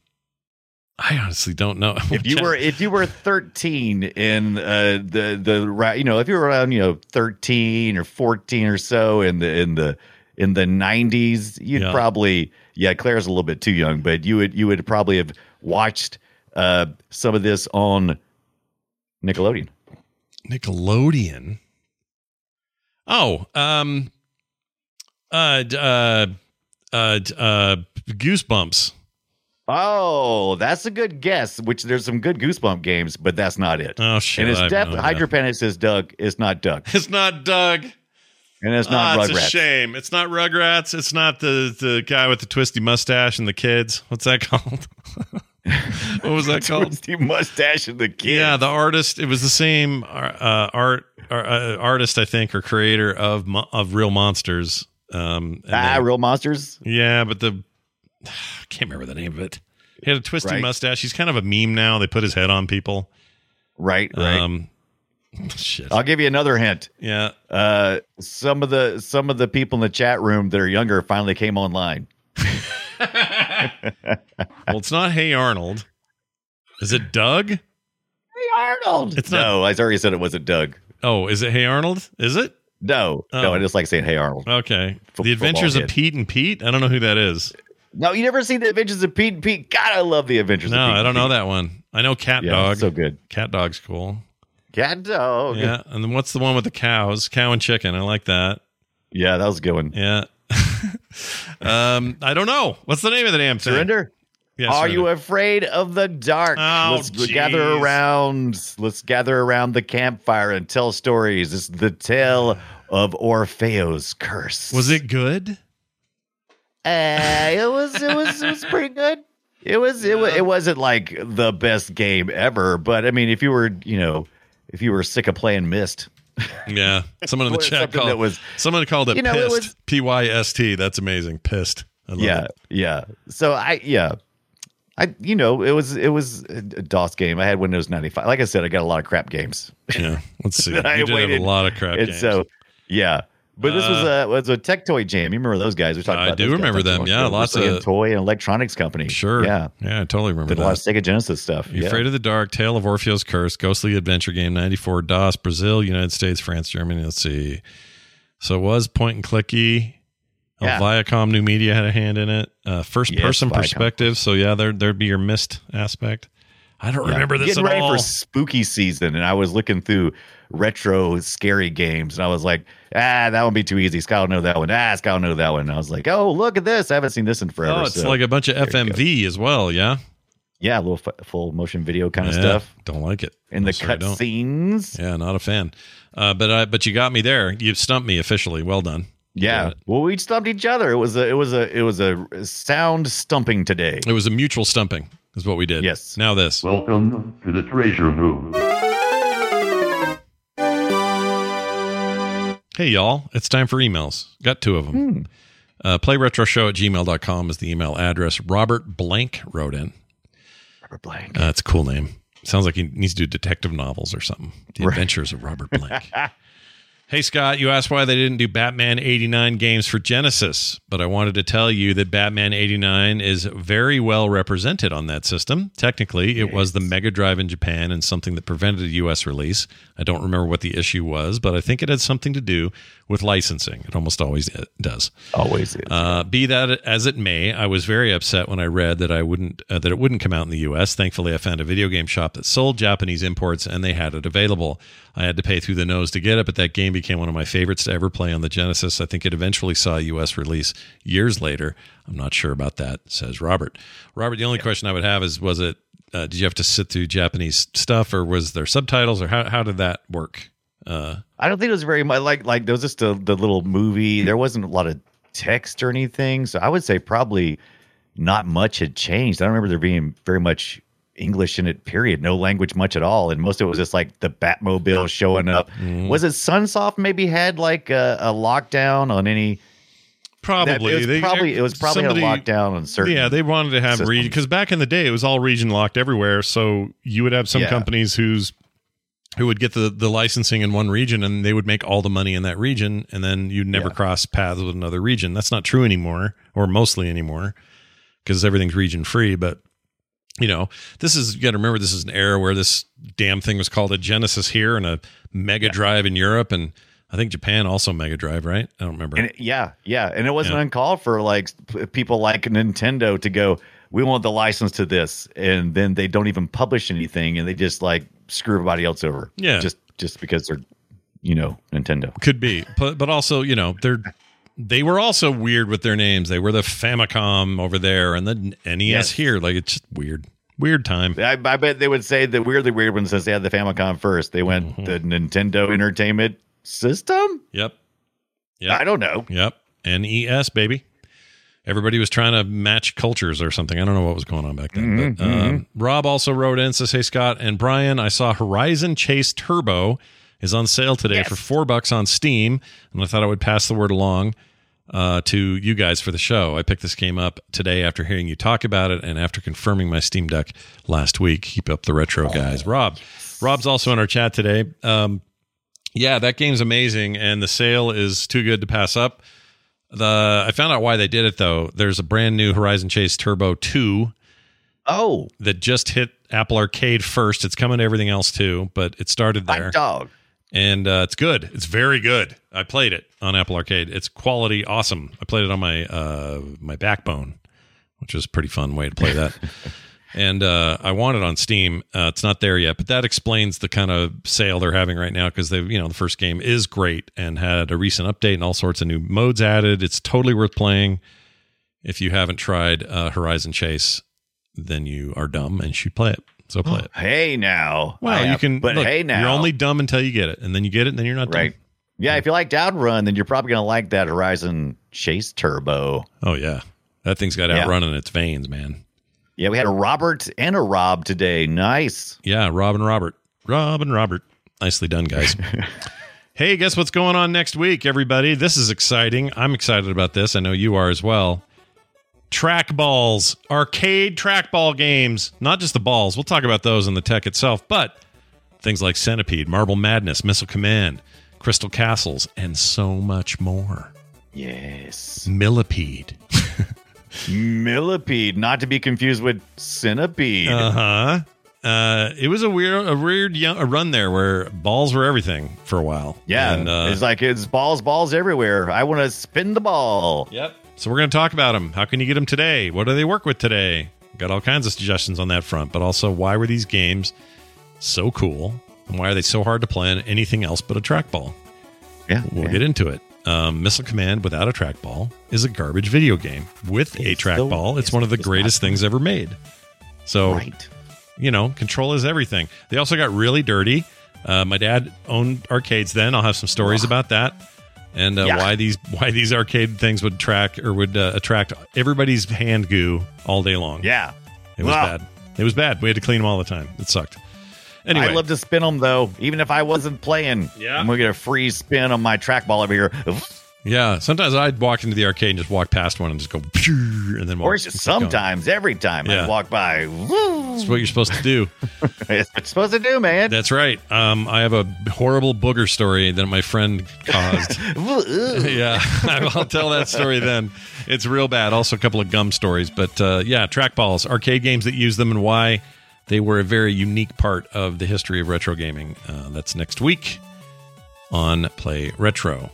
I honestly don't know. if you were if you were 13 in uh the the you know if you were around you know 13 or 14 or so in the in the in the 90s you'd Yeah. probably yeah Claire's a little bit too young but you would you would probably have watched uh some of this on Nickelodeon Nickelodeon. Oh, um, uh, uh, uh, uh, Goosebumps. Oh, that's a good guess. Which there's some good Goosebump games, but that's not it. Oh shit! and it's I definitely. Hydropanic says Doug. It's not Doug, It's not Doug. and it's not Ah, it's a shame. It's not Rugrats. It's not the the guy with the twisty mustache and the kids. What's that called? what was that called? Twisty mustache and the kid. Yeah, the artist. It was the same uh, art uh, artist, I think, or creator of of Real Monsters. Um, ah, real monsters. yeah, but the I can't remember the name of it. He had a twisty Right. mustache. He's kind of a meme now. They put his head on people. Right, right. Um, shit. I'll give you another hint. Yeah. Uh, some of the some of the people in the chat room that are younger finally came online. Well, it's not Hey Arnold. Is it Doug? Hey Arnold. It's not- No, I already said it wasn't Doug. Oh, is it Hey Arnold? Is it? No, no, Oh. I just like saying Hey Arnold. Okay. Fo- the Adventures of kid. Pete and Pete. I don't know who that is. No, you never seen the Adventures of Pete and Pete. God, I love the Adventures. No, of Pete No, I don't know that one. I know Cat Yeah, Dog. so good. CatDog's cool. CatDog. Yeah. And then what's the one with the cows? Cow and chicken. I like that. yeah, that was a good one. Yeah. um, I don't know. What's the name of the damn thing? Surrender. Yeah, Are surrender. you afraid of the dark? Oh, let's gather around. Let's gather around the campfire and tell stories. It's the tale of Orpheo's curse. Was it good? Uh, it was. It was. It was pretty good. It was. It was. It wasn't like the best game ever, but I mean, if you were, you know, if you were sick of playing Myst, Yeah. Someone in the chat called that was- someone called it You know, Pyst. P Y S T. That's amazing. Pyst. I love yeah, it. yeah. So I, yeah, I, you know, it was it was a DOS game. I had Windows ninety five. Like I said, I got a lot of crap games. Yeah. Let's see. I you did have a lot of crap and games. so yeah. But this was Uh, a was a Tectoy jam. You remember those guys? We talked I about. do remember them. Yeah, lots of- toy and electronics company. Sure. Yeah. Yeah, I totally remember Did a lot of Sega Genesis stuff. Yeah. Afraid of the Dark, Tale of Orpheo's Curse, Ghostly Adventure Game, 94, DOS, Brazil, United States, France, Germany. Let's see. So it was point and clicky. Yeah. Viacom New Media had a hand in it. Uh, first Yes, person Viacom. perspective. So yeah, there there'd be your Myst aspect. I don't Yeah. remember this Getting at ready all. for spooky season, and I was looking through retro scary games, and I was like, ah, that would be too easy. Scott will know that one. Ah, Scott will know that one. And I was like, oh, look at this. I haven't seen this in forever. oh, it's So, like a bunch of. FMV as well. Yeah, Yeah, a little f- full motion video kind of Yeah, stuff. Don't like it. In the I'm sorry, cut scenes. Yeah, not a fan. Uh, but I but you got me there. You've stumped me officially. Well done. Yeah. Well, we stumped each other. It was a it was a it was a sound stumping today. It was a mutual stumping. Is what we did. Yes. Now this. Welcome to the treasure room. Hey, y'all. It's time for emails. Got two of them. Hmm. Uh, playretroshow at gmail.com is the email address. Robert Blank wrote in. Robert Blank. Uh, it's a cool name. Sounds like he needs to do detective novels or something. The Right. Adventures of Robert Blank. Hey, Scott, you asked why they didn't do Batman 89 games for Genesis, but I wanted to tell you that Batman 89 is very well represented on that system. Technically, it was the Mega Drive in Japan and something that prevented a US release. I don't remember what the issue was, but I think it had something to do with licensing. It almost always does. Always is. Uh, be that as it may, I was very upset when I read that I wouldn't uh, that it wouldn't come out in the U.S. Thankfully, I found a video game shop that sold Japanese imports, and they had it available. I had to pay through the nose to get it, but that game became one of my favorites to ever play on the Genesis. I think it eventually saw a U.S. release years later. I'm not sure about that," says Robert. Robert, the only question I would have is, was it? Uh, did you have to sit through Japanese stuff, or was there subtitles, or how how did that work? Uh, I don't think it was very much like like there was just a, the little movie. There wasn't a lot of text or anything, so I would say probably not much had changed. I don't remember there being very much English in it. Period. No language much at all, and most of it was just like the Batmobile showing up. Mm-hmm. Was it Sunsoft maybe had like a, a lockdown on any? Probably. That- it was They- probably it was probably somebody- a lockdown on certain. Yeah, they wanted to have region because back in the day it was all region locked everywhere. So you would have some Yeah. companies whose who would get the the licensing in one region and they would make all the money in that region, and then you'd never Yeah. cross paths with another region. That's not true anymore, or mostly anymore, because everything's region free. But you know, this is you got to remember this is an era where this damn thing was called a Genesis here and a Mega Drive in Europe, and I think Japan also Mega Drive, right? I don't remember. And it- yeah, yeah, and it wasn't Yeah. uncalled for like people like Nintendo to go. We want the license to this, and then they don't even publish anything, and they just like screw everybody else over. Yeah. just just because they're, you know, Nintendo. Could be, but but also you know they're they were also weird with their names. They were the Famicom over there and the NES Yes. here. Like it's just weird, weird time. I, I bet they would say the weirdly weird one since they had the Famicom first. They went Mm-hmm. the Nintendo Entertainment System. Yep, Yeah. I don't know. yep. NES baby. Everybody was trying to match cultures or something. I don't know what was going on back then. But um, Rob also wrote in says, "Hey Scott and Brian, I saw Horizon Chase Turbo is on sale today for four bucks on Steam, and I thought I would pass the word along." uh, to you guys for the show. I picked this game up today after hearing you talk about it and after confirming my Steam Deck last week. Keep up the retro, guys. Rob, Rob's also in our chat today. Um, yeah, that game's amazing, and the sale is too good to pass up. The I found out why they did it though. There's a brand new Horizon Chase Turbo Two. Oh, that just hit Apple Arcade first. It's coming to everything else too, but it started there dog. and uh, it's good. It's very good. I played it on Apple Arcade. It's quality, awesome. I played it on my uh, my Backbone, which was a pretty fun way to play that. and uh, I want it on Steam. Uh, it's not there yet, but that explains the kind of sale they're having right now because they, you know, the first game is great and had a recent update and all sorts of new modes added. It's totally worth playing. If you haven't tried uh, Horizon Chase, then you are dumb and should play it. So play it. Hey now. Well, I you can. but look, hey now. you're only dumb until you get it, and then you get it, and then you're not right. dumb. Yeah, if you like Outrun, then you're probably gonna like that Horizon Chase Turbo. Oh yeah, that thing's got Yeah. outrun in its veins, man. Yeah, we had a Robert and a Rob today. Nice. Yeah, Rob and Robert, Rob and Robert. Nicely done, guys. hey, guess what's going on next week, everybody? This is exciting. I'm excited about this. I know you are as well. Track balls, arcade trackball games, not just the balls. We'll talk about those in the tech itself, but things like Centipede, Marble Madness, Missile Command, Crystal Castles, and so much more. Yes. Millipede. Millipede, not to be confused with Centipede. Uh huh. uh, it was a weird, a weird young, a run there where balls were everything for a while. Yeah, And, uh, it's like it's balls, balls everywhere. I want to spin the ball. Yep. So we're going to talk about them. How can you get them today? What do they work with today? Got all kinds of suggestions on that front, but also why were these games so cool and why are they so hard to play on anything else but a trackball? Yeah, we'll yeah. get into it. Um, Missile Command without a trackball is a garbage video game. With a trackball, it's one of the greatest things ever made. So, Right. you know, control is everything. They also got really dirty. Uh, my dad owned arcades then. I'll have some stories about that and uh, Yeah. why these why these arcade things would track or would uh, attract everybody's hand goo all day long. Yeah. It was Wow. bad. It was bad. We had to clean them all the time. It sucked. Anyway, I love to spin them though, even if I wasn't playing. Yeah. I'm gonna get a free spin on my trackball over here. yeah. Sometimes I'd walk into the arcade and just walk past one and just go, and then walk, Or just sometimes, every time Yeah. I walk by. That's what you're supposed to do. That's what supposed to do, man. That's right. Um, I have a horrible booger story that my friend caused. yeah, I'll tell that story then. It's real bad. Also, a couple of gum stories. But uh, yeah, trackballs, arcade games that use them, and why they were a very unique part of the history of retro gaming. Uh, that's next week on Play Retro.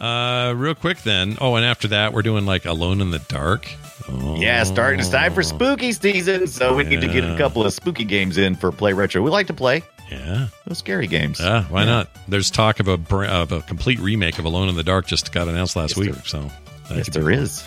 Uh, real quick then. Oh, and after that, we're doing like Alone in the Dark. Oh, Yeah, starting it's time for spooky season, so we need to get a couple of spooky games in for Play Retro. We like to play yeah. those scary games. Yeah, why not? There's talk of a of a complete remake of Alone in the Dark just got announced last week. So that Yes, there is.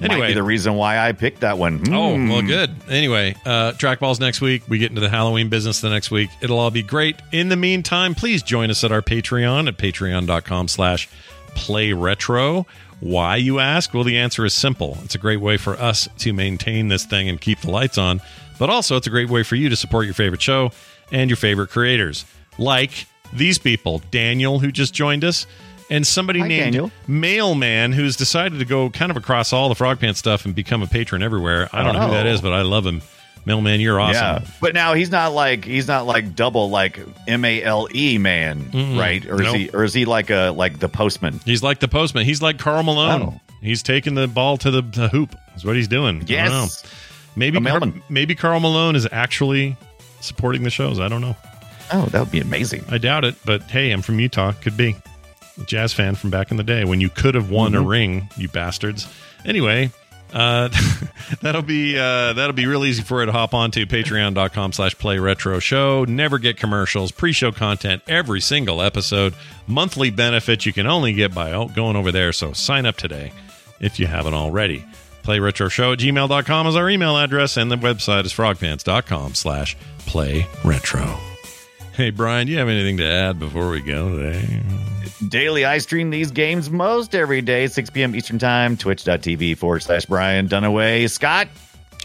Anyway. Might be the reason why I picked that one. Oh, Hmm. well, good. Anyway, uh, trackballs next week. We get into the Halloween business the next week. It'll all be great. In the meantime, please join us at our Patreon at patreon.com slash play retro. Why, you ask? Well, the answer is simple. It's a great way for us to maintain this thing and keep the lights on, but also it's a great way for you to support your favorite show and your favorite creators. Like these people, Daniel, who just joined us, and somebody Hi, named Daniel. Mailman, who's decided to go kind of across all the Frog Pants stuff and become a patron everywhere. I don't know who that Oh. but I love him. Mailman, you're awesome. Yeah, but now he's not like he's not like double like M A L E man, Mm-mm. right? Or is he or is he like a like the postman? He's like the postman. He's like Karl Malone. Oh. He's taking the ball to the, the hoop. Is what he's doing. Yes. Maybe Car- maybe Karl Malone is actually supporting the shows. I don't know. Oh, that would be amazing. I doubt it, but hey, I'm from Utah. Could be. A jazz fan from back in the day when you could have won a Mhm. ring, you bastards. Anyway, uh, that'll be uh, that'll be real easy for you to hop onto patreon.com slash play retro show. Never get commercials, pre-show content every single episode, monthly benefits you can only get by going over there. So sign up today if you haven't already. Play retro show at gmail.com is our email address, and the website is frogpants.com slash play retro. Hey, Brian, do you have anything to add before we go today? Daily, I stream these games most every day, 6 p.m. Eastern Time, twitch.tv forward slash Brian Dunaway. Scott,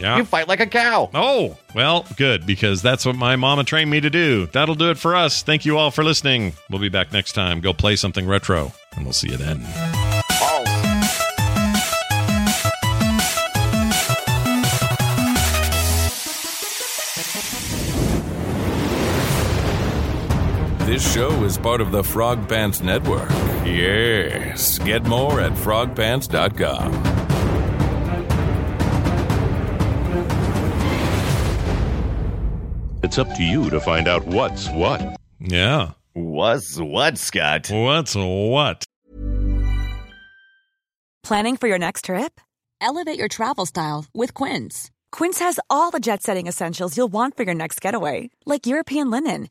Yeah. you fight like a cow. Oh, well, good, because that's what my mama trained me to do. That'll do it for us. Thank you all for listening. We'll be back next time. Go play something retro, and we'll see you then. This show is part of the Frog Pants Network. Yes. Get more at frogpants.com. It's up to you to find out what's what. Yeah. What's what, Scott? What's what? Planning for your next trip? Elevate your travel style with Quince. Quince has all the jet setting essentials you'll want for your next getaway, like European linen,